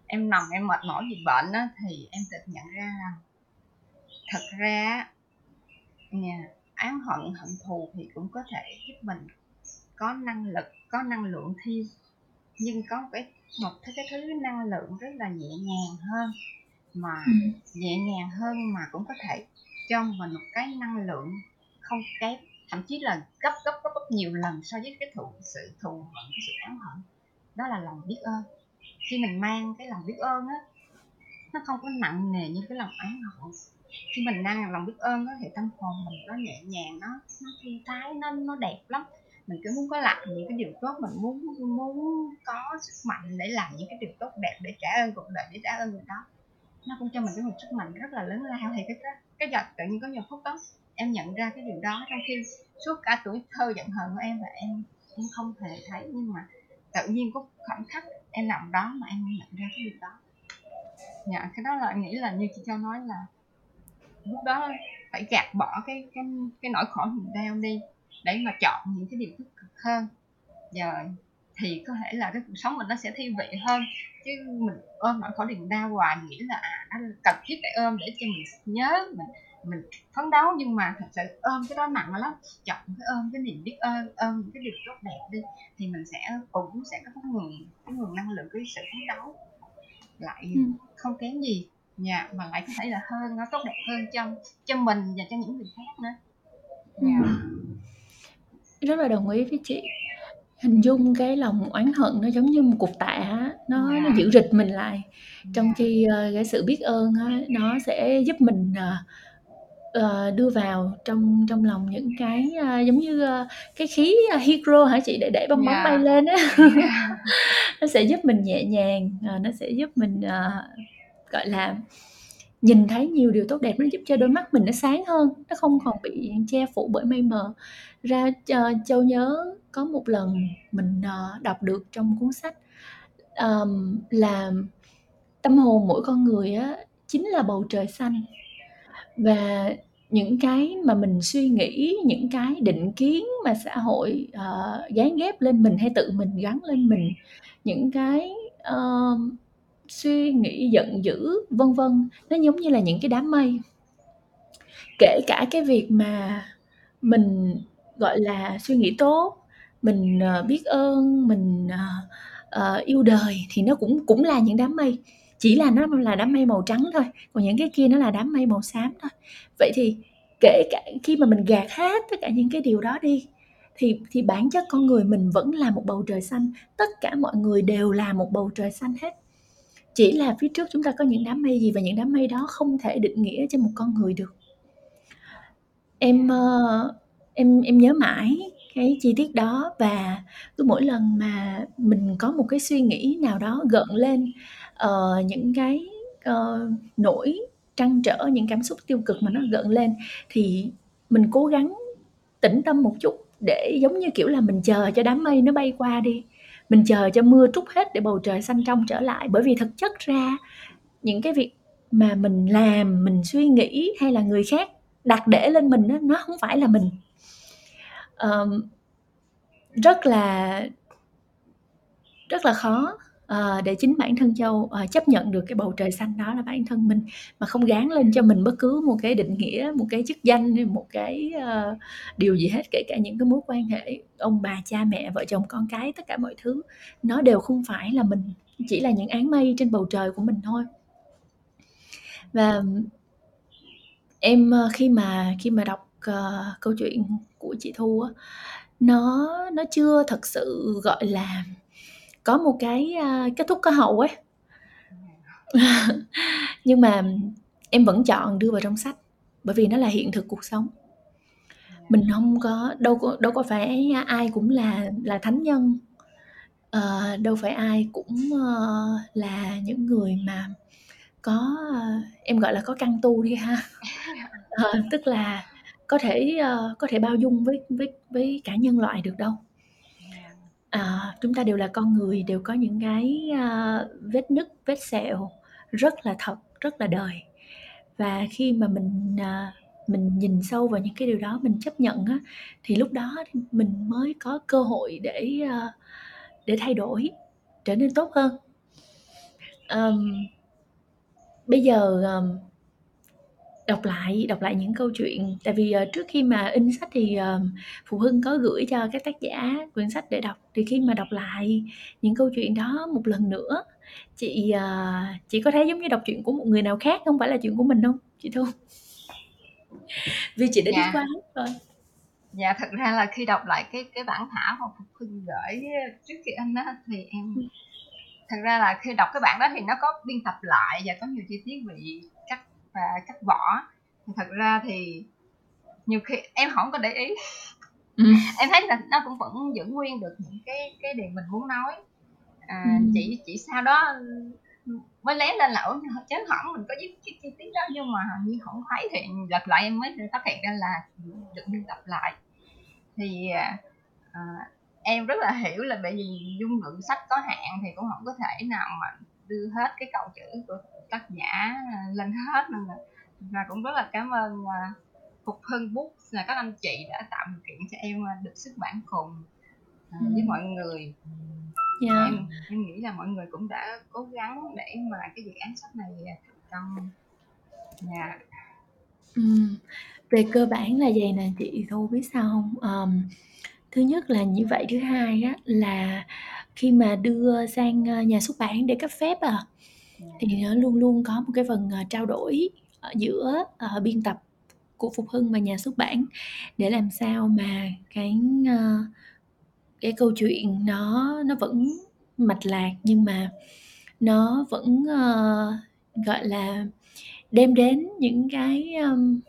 em nằm em mệt mỏi vì bệnh đó, thì em tự nhận ra rằng thật ra nha ám hận hận thù thì cũng có thể giúp mình có năng lực có năng lượng thêm nhưng có một cái một cái thứ năng lượng rất là nhẹ nhàng hơn mà ừ. nhẹ nhàng hơn mà cũng có thể cho mình một cái năng lượng không kém thậm chí là gấp gấp gấp gấp nhiều lần so với cái thụ sự thù hận cái sự ám hận. Đó là lòng biết ơn. Khi mình mang cái lòng biết ơn á nó không có nặng nề như cái lòng oán hận. Khi mình đang lòng biết ơn á thì tâm hồn mình nó nhẹ nhàng nó nó thư thái nó nó đẹp lắm mình cứ muốn có làm những cái điều tốt mình muốn muốn có sức mạnh để làm những cái điều tốt đẹp để trả ơn cuộc đời để trả ơn người đó. Nó cũng cho mình cái một sức mạnh rất là lớn lao. Thì cái cái, cái giọt tự nhiên có nhiều phút đó em nhận ra cái điều đó. Trong khi suốt cả tuổi thơ giận hờn của em và em em không hề thấy nhưng mà tự nhiên có khoảnh khắc em nằm đó mà em nhận ra cái điều đó. Dạ cái đó là em nghĩ là như chị cho nói là lúc đó phải gạt bỏ cái cái cái nỗi khổ niềm đau đi để mà chọn những cái điều tích cực hơn. Giờ thì có thể là cái cuộc sống mình nó sẽ thi vị hơn. Chứ mình ôm nỗi khổ niềm đau hoài nghĩ là à nó cần thiết phải ôm để cho mình nhớ mình mình phấn đấu. Nhưng mà thật sự ôm cái đó nặng lắm. Chọn cái ôm cái niềm biết ơn ôm những cái điều tốt đẹp đi thì mình sẽ cũng sẽ có cái nguồn cái nguồn năng lượng cái sự phấn đấu. Lại ừ. không kém gì. Nhà mà lại có thể là hơn nó tốt đẹp hơn cho cho mình và cho những người khác nữa. Yeah. ừ. Rất là đồng ý với chị hình dung cái lòng oán hận nó giống như một cục tạ nó yeah. nó giữ rịch mình lại trong yeah. khi uh, cái sự biết ơn á, nó sẽ giúp mình uh, uh, đưa vào trong trong lòng những cái giống như cái khí uh, hydro hả chị để để bong bóng yeah. bay lên á [laughs] nó sẽ giúp mình nhẹ nhàng nó sẽ giúp mình gọi là nhìn thấy nhiều điều tốt đẹp nó giúp cho đôi mắt mình nó sáng hơn nó không còn bị che phủ bởi mây mờ. Ra uh, châu nhớ có một lần mình uh, đọc được trong cuốn sách um, là tâm hồn mỗi con người á chính là bầu trời xanh. Và những cái mà mình suy nghĩ những cái định kiến mà xã hội ờ, uh, gán ghép lên mình hay tự mình gắn lên mình những cái uh, suy nghĩ giận dữ vân vân. Nó giống như là những cái đám mây. Kể cả cái việc mà mình gọi là suy nghĩ tốt mình ờ, biết ơn mình uh, yêu đời thì nó cũng cũng là những đám mây. Chỉ là nó là đám mây màu trắng thôi còn những cái kia nó là đám mây màu xám thôi. Vậy thì kể cả khi mà mình gạt hết tất cả những cái điều đó đi thì thì bản chất con người mình vẫn là một bầu trời xanh. Tất cả mọi người đều là một bầu trời xanh hết chỉ là phía trước chúng ta có những đám mây gì và những đám mây đó không thể định nghĩa cho một con người được. Em ờ, em em nhớ mãi cái chi tiết đó và cứ mỗi lần mà mình có một cái suy nghĩ nào đó gợn lên uh, những cái uh, nỗi trăn trở những cảm xúc tiêu cực mà nó gợn lên thì mình cố gắng tĩnh tâm một chút để giống như kiểu là mình chờ cho đám mây nó bay qua đi mình chờ cho mưa trút hết để bầu trời xanh trong trở lại. Bởi vì thực chất ra những cái việc mà mình làm mình suy nghĩ hay là người khác đặt để lên mình đó, nó không phải là mình. Um, rất là rất là khó. Ờ, để chính bản thân châu uh, chấp nhận được cái bầu trời xanh đó là bản thân mình mà không gán lên cho mình bất cứ một cái định nghĩa một cái chức danh hay một cái uh, điều gì hết kể cả những cái mối quan hệ ông bà cha mẹ vợ chồng con cái tất cả mọi thứ. Nó đều không phải là mình chỉ là những áng mây trên bầu trời của mình thôi. Và em khi mà khi mà đọc uh, câu chuyện của chị thu á nó nó chưa thật sự gọi là có một cái, a, kết thúc có hậu ấy. [laughs] Nhưng mà em vẫn chọn đưa vào trong sách, bởi vì nó là hiện thực cuộc sống. Mình không có đâu có đâu có phải ai cũng là là thánh nhân, ờ, đâu phải ai cũng, ơ, ờ, là những người mà có, ơ, em gọi là có căn tu đi ha. [laughs] Ờ, tức là có thể, ơ, ờ, có thể bao dung với với với cả nhân loại được đâu. À, chúng ta đều là con người, đều có những cái, a, vết nứt, vết sẹo rất là thật, rất là đời. Và khi mà mình, à, mình nhìn sâu vào những cái điều đó, mình chấp nhận á, thì lúc đó mình mới có cơ hội để, a, để thay đổi, trở nên tốt hơn. Ờm. Bây giờ, ờm Đọc lại đọc lại những câu chuyện, tại vì, ờ, trước khi mà in sách thì, ờ, phụ huynh có gửi cho các tác giả quyển sách để đọc, thì khi mà đọc lại những câu chuyện đó một lần nữa, chị, ờ, chị có thấy giống như đọc chuyện của một người nào khác, không phải là chuyện của mình hông, chị Thu? [laughs] Vì chị đã đi Dạ. qua hết rồi. Dạ, thật ra là khi đọc lại cái cái bản thảo mà Phục Hưng gửi trước khi in á, thì em thật ra là khi đọc cái bản đó thì nó có biên tập lại và có nhiều chi tiết bị cắt và cắt bỏ. Thì thật ra thì nhiều khi em hổng có để ý. Ừm. [laughs] Em thấy là nó cũng vẫn giữ nguyên được những cái cái điều mình muốn nói. À, Ừm. chỉ chỉ sau đó, mới lén lên là "Ủa, chớ hỏng mình có viết cái chi tiết đó" nhưng mà hình như hổng thấy thì lật lại em mới phát hiện ra là được biên tập lại. Thì, à, à, em rất là hiểu là tại vì dung lượng sách có hạn thì cũng hổng có thể nào mà đưa hết cái câu chữ của tác giả lên hết nên là và cũng rất là cảm ơn, à, Phục Hưng Books và các anh chị đã tạo điều kiện cho em, được xuất bản cùng, à, với Ừm. mọi người. Yeah. Em em nghĩ là mọi người cũng đã cố gắng để mà cái dự án sách này thành công. Dạ. Ừm, về cơ bản là vầy nè chị Thu biết sao hông? Ờm, thứ nhất là như vậy, thứ hai á là khi mà đưa sang, ơ, nhà xuất bản để cấp phép à, thì nó luôn luôn có một cái phần, ờ, trao đổi giữa, ờ, biên tập của Phục Hưng và nhà xuất bản để làm sao mà cái, ơ, cái câu chuyện nó nó vẫn mạch lạc nhưng mà nó vẫn, ờ, gọi là, đem đến những cái, ưm,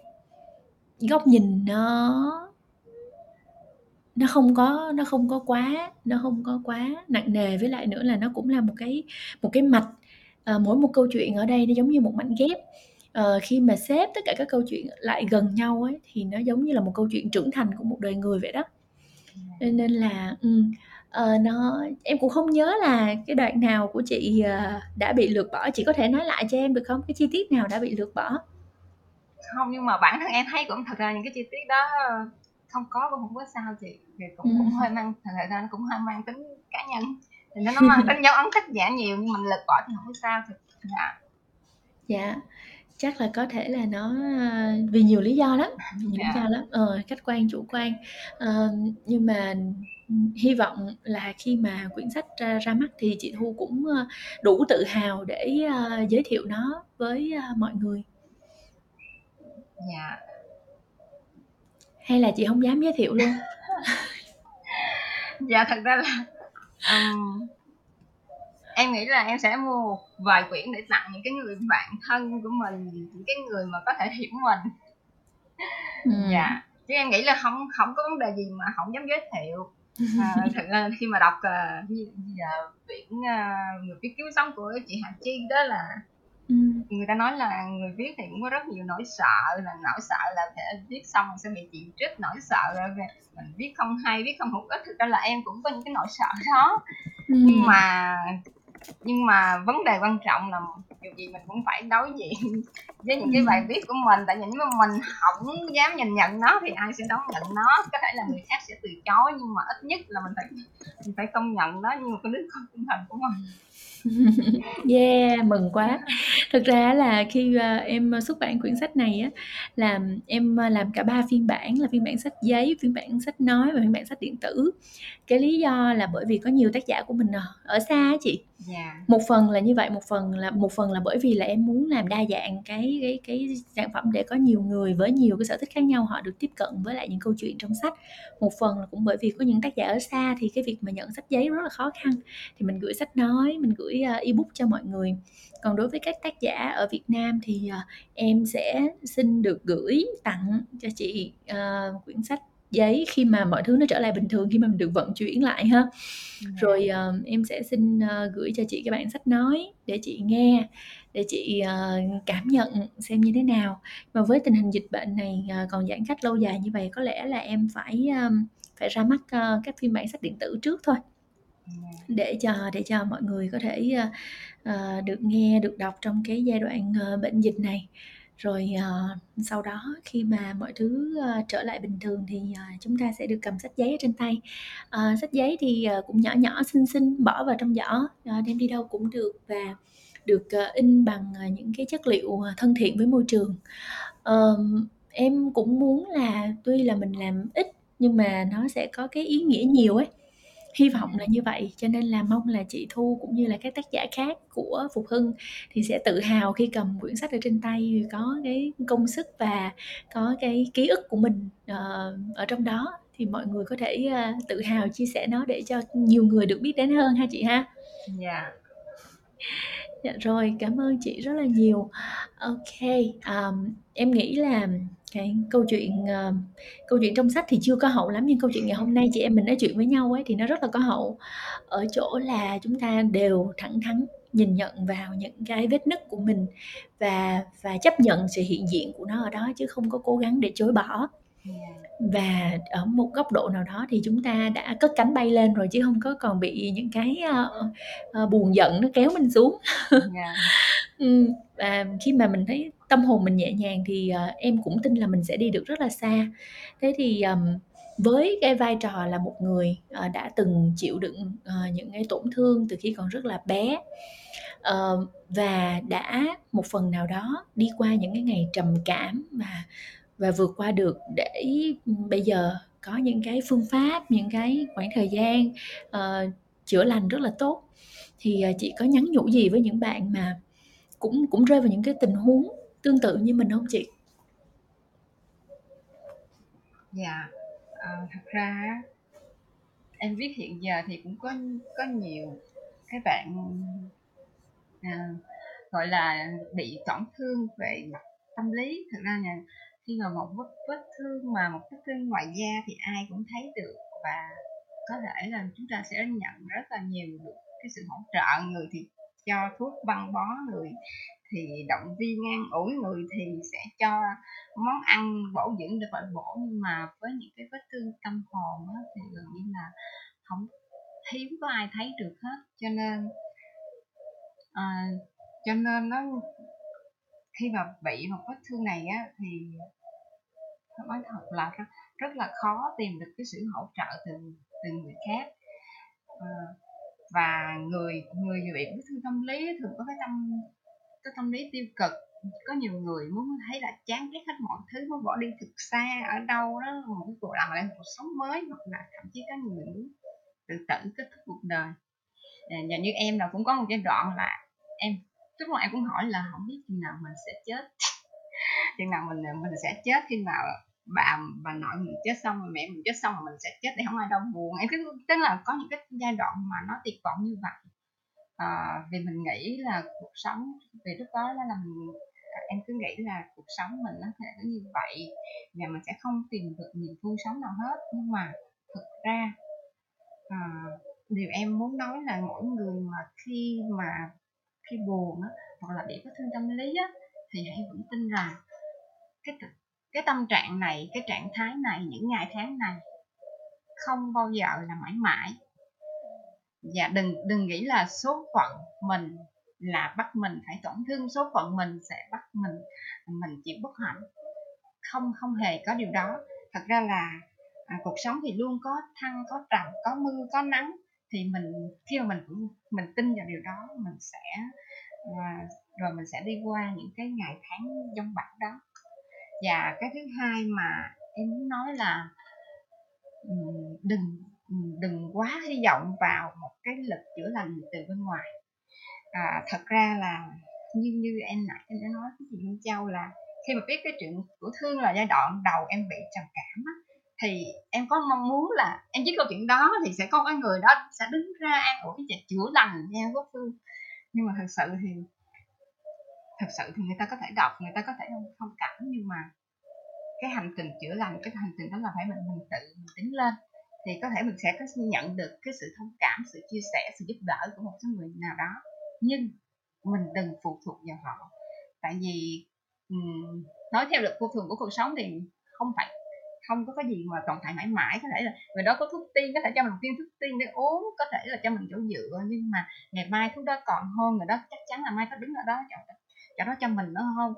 góc nhìn nó nó không có nó không có quá nó không có quá nặng nề, với lại nữa là nó cũng là một cái một cái mạch, ờ, mỗi một câu chuyện ở đây nó giống như một mảnh ghép. Ờ, khi mà xếp tất cả các câu chuyện lại gần nhau ấy, thì nó giống như là một câu chuyện trưởng thành của một đời người vậy đó. Cho nên là, ừm, ờ, nó em cũng không nhớ là cái đoạn nào của chị, ờ, đã bị lược bỏ, chị có thể nói lại cho em được không? Cái chi tiết nào đã bị lược bỏ? Hông, nhưng mà bản thân em thấy cũng thật ra những cái chi tiết đó không có cũng hổng có sao chị, thì cũng cũng Ừm. hơi mang thật ra nó cũng hơi mang tính cá nhân, thì nó nó [laughs] mang tính dấu ấn tác giả nhiều nhưng mình lược bỏ thì có sao thì dạ. Dạ, chắc là có thể là nó, vì nhiều lý do lắm, vì nhiều lý Dạ. do lắm, ờ, khách quan, chủ quan. Ờ, nhưng mà, ừm, hy vọng là khi mà quyển sách ra ra mắt thì chị Thu cũng, ơ, đủ tự hào để, ơ, giới thiệu nó với, ơ, mọi người. Dạ. Hay là chị hông dám giới thiệu luôn? [laughs] Dạ, thật ra là, ừm, em nghĩ là em sẽ mua một vài quyển để tặng những cái người bạn thân của mình, những cái người mà có thể hiểu mình. Ừm. Dạ, chứ em nghĩ là hông hổng có vấn đề gì mà hổng dám giới thiệu. À, [laughs] thật ra khi mà đọc, ờ, như giờ quyển, a, Người viết cứu sống của chị Hà Chi đó là Ừm. người ta nói là người viết thì cũng có rất nhiều nỗi sợ, là nỗi sợ là sẽ viết xong sẽ bị chỉ trích, nỗi sợ là về mình viết không hay, viết không hữu ích, thực ra là em cũng có những cái nỗi sợ đó. Nhưng Ừm. mà nhưng mà vấn đề quan trọng là dù gì mình cũng phải đối diện [laughs] với những cái bài viết của mình, tại nếu mà mình hổng dám nhìn nhận nó thì ai sẽ đón nhận nó? Có thể là người khác sẽ từ chối nhưng mà ít nhất là mình phải mình phải công nhận nó như một cái đứa con trung thành của mình. [laughs] Yeah, mừng quá! Thực ra á là khi, ờ, em ờ, xuất bản quyển sách này á, là em ờ, làm cả 3 phiên bản là phiên bản sách giấy, phiên bản sách nói và phiên bản sách điện tử. Cái lý do là bởi vì có nhiều tác giả của mình, ờ, ở xa á chị. Dạ. Một phần là như vậy, một phần là một phần là bởi vì là em muốn làm đa dạng cái cái cái sản phẩm để có nhiều người với nhiều cái sở thích khác nhau họ được tiếp cận với lại những câu chuyện trong sách. Một phần là cũng bởi vì có những tác giả ở xa thì cái việc mà nhận sách giấy rất là khó khăn, thì mình gửi sách nói, mình gửi, ơ, ebook cho mọi người. Còn đối với các tác giả ở Việt Nam thì, ờ, em sẽ xin được gửi tặng cho chị, ờ, quyển sách giấy khi mà mọi thứ nó trở lại bình thường, khi mà mình được vận chuyển lại ha. Rồi, ờ, em sẽ xin, ơ, gửi cho chị cái bản sách nói để chị nghe, để chị, ờ, cảm nhận xem như thế nào. Và với tình hình dịch bệnh này, ờ, còn giãn cách lâu dài như vầy có lẽ là em phải, ờm, phải ra mắt, ơ, các phiên bản sách điện tử trước thôi. Dạ. Để cho để cho mọi người có thể, ờ, được nghe, được đọc trong cái giai đoạn, ờ, bệnh dịch này. Rồi, ờ, sau đó khi mà mọi thứ, ơ, trở lại bình thường thì, ờ, chúng ta sẽ được cầm sách giấy ở trên tay. Ờ, sách giấy thì, ờ, cũng nhỏ nhỏ, xinh xinh, bỏ vào trong giỏ, ờ, đem đi đâu cũng được và được, ờ, in bằng, ờ, những cái chất liệu, ờ, thân thiện với môi trường. Ờm, em cũng muốn là tuy là mình làm ít nhưng mà nó sẽ có cái ý nghĩa nhiều ấy. Hy vọng là như vậy, cho nên là mong là chị Thu cũng như là các tác giả khác của Phục Hưng thì sẽ tự hào khi cầm quyển sách ở trên tay có cái công sức và có cái ký ức của mình, ờ, ở trong đó thì mọi người có thể, a, tự hào chia sẻ nó để cho nhiều người được biết đến hơn ha chị ha. Dạ. Dạ rồi, cảm ơn chị rất là nhiều. OK, ờm, em nghĩ là cái câu chuyện, ờ, câu chuyện trong sách thì chưa có hậu lắm, nhưng câu chuyện ngày hôm nay chị em mình nói chuyện với nhau ấy thì nó rất là có hậu, ở chỗ là chúng ta đều thẳng thắn nhìn nhận vào những cái vết nứt của mình và và chấp nhận sự hiện diện của nó ở đó chứ không có cố gắng để chối bỏ. Yeah. Và ở một góc độ nào đó thì chúng ta đã cất cánh bay lên rồi chứ không có còn bị những cái, ơ, ờ, buồn giận nó kéo mình xuống. Yeah. [laughs] Ừm, và khi mà mình thấy tâm hồn mình nhẹ nhàng thì, uh, em cũng tin là mình sẽ đi được rất là xa. Thế thì, um, với cái vai trò là một người, uh, đã từng chịu đựng, uh, những cái tổn thương từ khi còn rất là bé, uh, và đã một phần nào đó đi qua những cái ngày trầm cảm và và vượt qua được để, bây giờ có những cái phương pháp, những cái khoảng thời gian, uh, chữa lành rất là tốt. Thì, uh, chị có nhắn nhủ gì với những bạn mà cũng cũng rơi vào những cái tình huống tương tự như mình hông chị? Dạ, à, thật ra em biết hiện giờ thì cũng có có nhiều cái bạn, à, gọi là, bị tổn thương về mặt tâm lý. Thực ra là khi mà một vết vết thương mà một vết thương ngoài da thì ai cũng thấy được và có thể là chúng ta sẽ nhận rất là nhiều được cái sự hỗ trợ, người thì cho thuốc băng bó, người thì động viên an ủi, người thì sẽ cho món ăn bổ dưỡng để phải bổ. Nhưng mà với những cái vết thương tâm hồn đó, thì gần như là không hiếm có ai thấy được hết, cho nên à, cho nên nó khi mà bị một vết thương này á thì nói thật là rất rất là khó tìm được cái sự hỗ trợ từ từ người khác. à, và người người bị vết thương tâm lý thường có cái tâm cái tâm lý tiêu cực, có nhiều người muốn thấy là chán ghét hết mọi thứ, muốn bỏ đi thực xa ở đâu đó, một cái cuộc làm lại một cuộc sống mới, hoặc là thậm chí có nhiều người muốn tự tử, kết thúc cuộc đời. À, và như em là cũng có một giai đoạn là em lúc nào em cũng hỏi là không biết khi nào mình sẽ chết, [laughs] khi nào mình, mình sẽ chết, khi nào bà bà nội mình chết xong rồi mẹ mình chết xong rồi mình sẽ chết để không ai đau buồn. Em cứ tức là có những cái giai đoạn mà nó tuyệt vọng như vậy à, vì mình nghĩ là cuộc sống vì lúc đó là mình em cứ nghĩ là cuộc sống mình nó sẽ như vậy và mình sẽ không tìm được niềm vui sống nào hết. Nhưng mà thực ra, à, điều em muốn nói là mỗi người mà khi mà khi buồn á, hoặc là bị vết thương tâm lý á, thì hãy vững tin rằng cái cái tâm trạng này, cái trạng thái này, những ngày tháng này không bao giờ là mãi mãi. Và đừng đừng nghĩ là số phận mình là bắt mình phải tổn thương, số phận mình sẽ bắt mình mình chịu bất hạnh. Không không hề có điều đó. Thật ra là, à, cuộc sống thì luôn có thăng có trầm, có mưa có nắng, thì mình khi mà mình cũng mình tin vào điều đó, mình sẽ, à, rồi mình sẽ đi qua những cái ngày tháng dông bão đó. Và cái thứ hai mà em muốn nói là, đừng, đừng quá hy vọng vào một cái lực chữa lành từ bên ngoài. À, thật ra là như như em nãy em đã nói với chị Minh Châu là khi mà biết cái chuyện của Thương là giai đoạn đầu em bị trầm cảm á, thì em có mong muốn là em viết câu chuyện đó thì sẽ có cái người đó sẽ đứng ra an ủi và chữa lành nha Quốc Phương. thương. Nhưng mà thật sự thì thật sự thì người ta có thể đọc, người ta có thể thông thông cảm, nhưng mà cái hành trình chữa lành, cái hành trình đó là phải mình mình tự mình tính lên, thì có thể mình sẽ có nhận được cái sự thông cảm, sự chia sẻ, sự giúp đỡ của một số người nào đó. Nhưng mình đừng phụ thuộc vào họ, tại vì, um, nói theo luật vô thường của cuộc sống thì không phải không có cái gì mà tồn tại mãi mãi. Có thể là người đó có thuốc tiên, có thể cho mình viên thuốc tiên để uống, có thể là cho mình chỗ dựa, nhưng mà ngày mai thuốc đó còn hơn người đó chắc chắn là mai có đứng ở đó chọn cho đó cho mình nữa không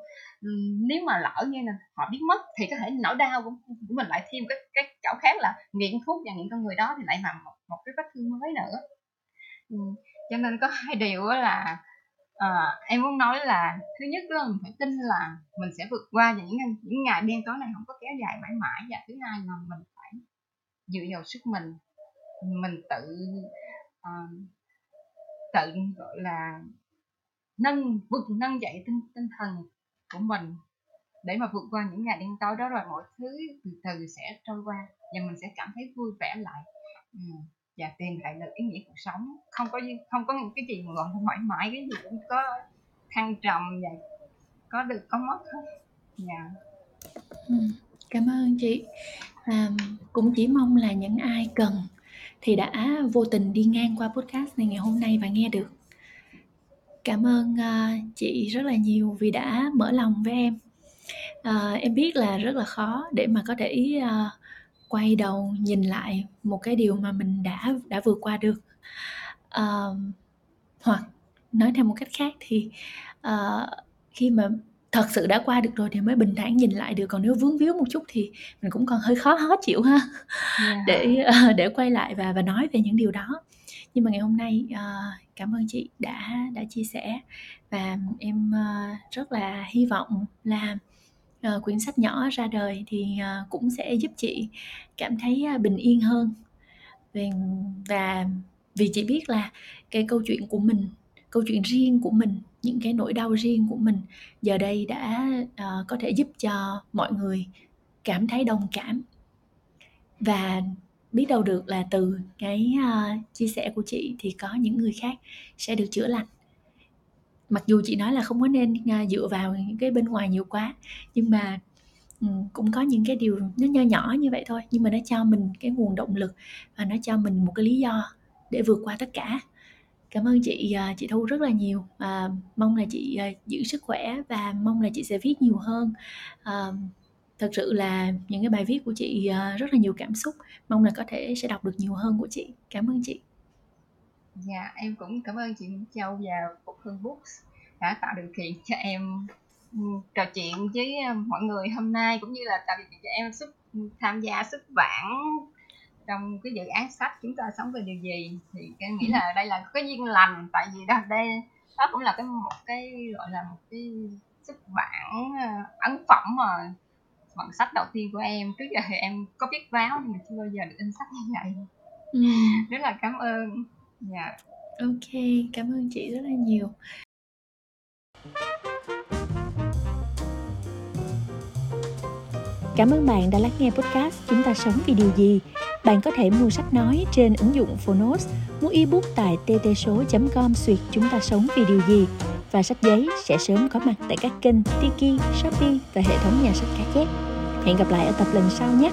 nếu mà lỡ như là họ biết mất thì có thể nỗi đau của của mình lại thêm cái cái chỗ khác là nghiện thuốc và nghiện con người đó thì lại là một một cái vết thương mới nữa. Cho nên có hai điều là, à, em muốn nói là thứ nhất là mình phải tin là mình sẽ vượt qua những những ngày đen tối này không có kéo dài mãi mãi, và thứ hai là mình phải dựa vào sức mình mình tự uh, tự gọi là nâng vực nâng dậy tinh tinh thần của mình để mà vượt qua những ngày đen tối đó rồi mọi thứ từ từ sẽ trôi qua và mình sẽ cảm thấy vui vẻ lại ừ. và tìm lại được ý nghĩa cuộc sống không có không có những cái gì mà gọi là mãi mãi cái gì cũng có thăng trầm và có được có mất hết dạ ừ. cảm ơn chị à, cũng chỉ mong là những ai cần thì đã vô tình đi ngang qua podcast này ngày hôm nay và nghe được cảm ơn uh, chị rất là nhiều vì đã mở lòng với em. Uh, em biết là rất là khó để mà có thể uh, quay đầu nhìn lại một cái điều mà mình đã đã vượt qua được. Uh, hoặc nói theo một cách khác thì uh, khi mà thật sự đã qua được rồi thì mới bình thản nhìn lại được. Còn nếu vướng víu một chút thì mình cũng còn hơi khó [laughs] khó chịu ha. Yeah. để uh, [laughs] để quay lại và và nói về những điều đó. Nhưng mà ngày hôm nay uh, cảm ơn chị đã đã chia sẻ và em uh, rất là hy vọng là uh, quyển sách nhỏ ra đời thì uh, cũng sẽ giúp chị cảm thấy uh, bình yên hơn. Và, và vì chị biết là cái câu chuyện của mình câu chuyện riêng của mình những cái nỗi đau riêng của mình giờ đây đã uh, có thể giúp cho mọi người cảm thấy đồng cảm. Và biết đâu được là từ cái uh, chia sẻ của chị thì có những người khác sẽ được chữa lành. Mặc dù chị nói là không có nên uh, dựa vào những cái bên ngoài nhiều quá nhưng mà um, cũng có những cái điều nó nho nhỏ như vậy thôi. Nhưng mà nó cho mình cái nguồn động lực và nó cho mình một cái lý do để vượt qua tất cả. Cảm ơn chị uh, chị thu rất là nhiều. Uh, mong là chị uh, giữ sức khỏe và mong là chị sẽ viết nhiều hơn. Uh, thật sự là những cái bài viết của chị ờ, rất là nhiều cảm xúc. Mong là có thể sẽ đọc được nhiều hơn của chị. Cảm ơn chị. Dạ em cũng cảm ơn chị Nguyễn Châu và Phục Hương Books đã tạo điều kiện cho em ừ, trò chuyện với ờ, mọi người hôm nay, cũng như là tạo điều kiện cho em xuất ừ, tham gia xuất bản trong cái dự án sách chúng ta sống về điều gì. Thì em nghĩ là đây là cái duyên lành, tại vì đó, đây, đó cũng là cái một cái, gọi là một cái xuất bản ờ, ấn phẩm mà bản sách đầu tiên của em trước giờ thì em có viết báo nhưng mà chưa bao giờ được in sách như vậy ừ. rất là cảm ơn dạ yeah. ok cảm ơn chị rất là nhiều Cảm ơn bạn đã lắng nghe podcast Chúng ta sống vì điều gì. Bạn có thể mua sách nói trên ứng dụng Phonos, mua ebook tại ttso.com xuyệt chúng ta sống vì điều gì và sách giấy sẽ sớm có mặt tại các kênh Tiki, Shopee và hệ thống nhà sách cá chép. Hẹn gặp lại ở tập lần sau nhé!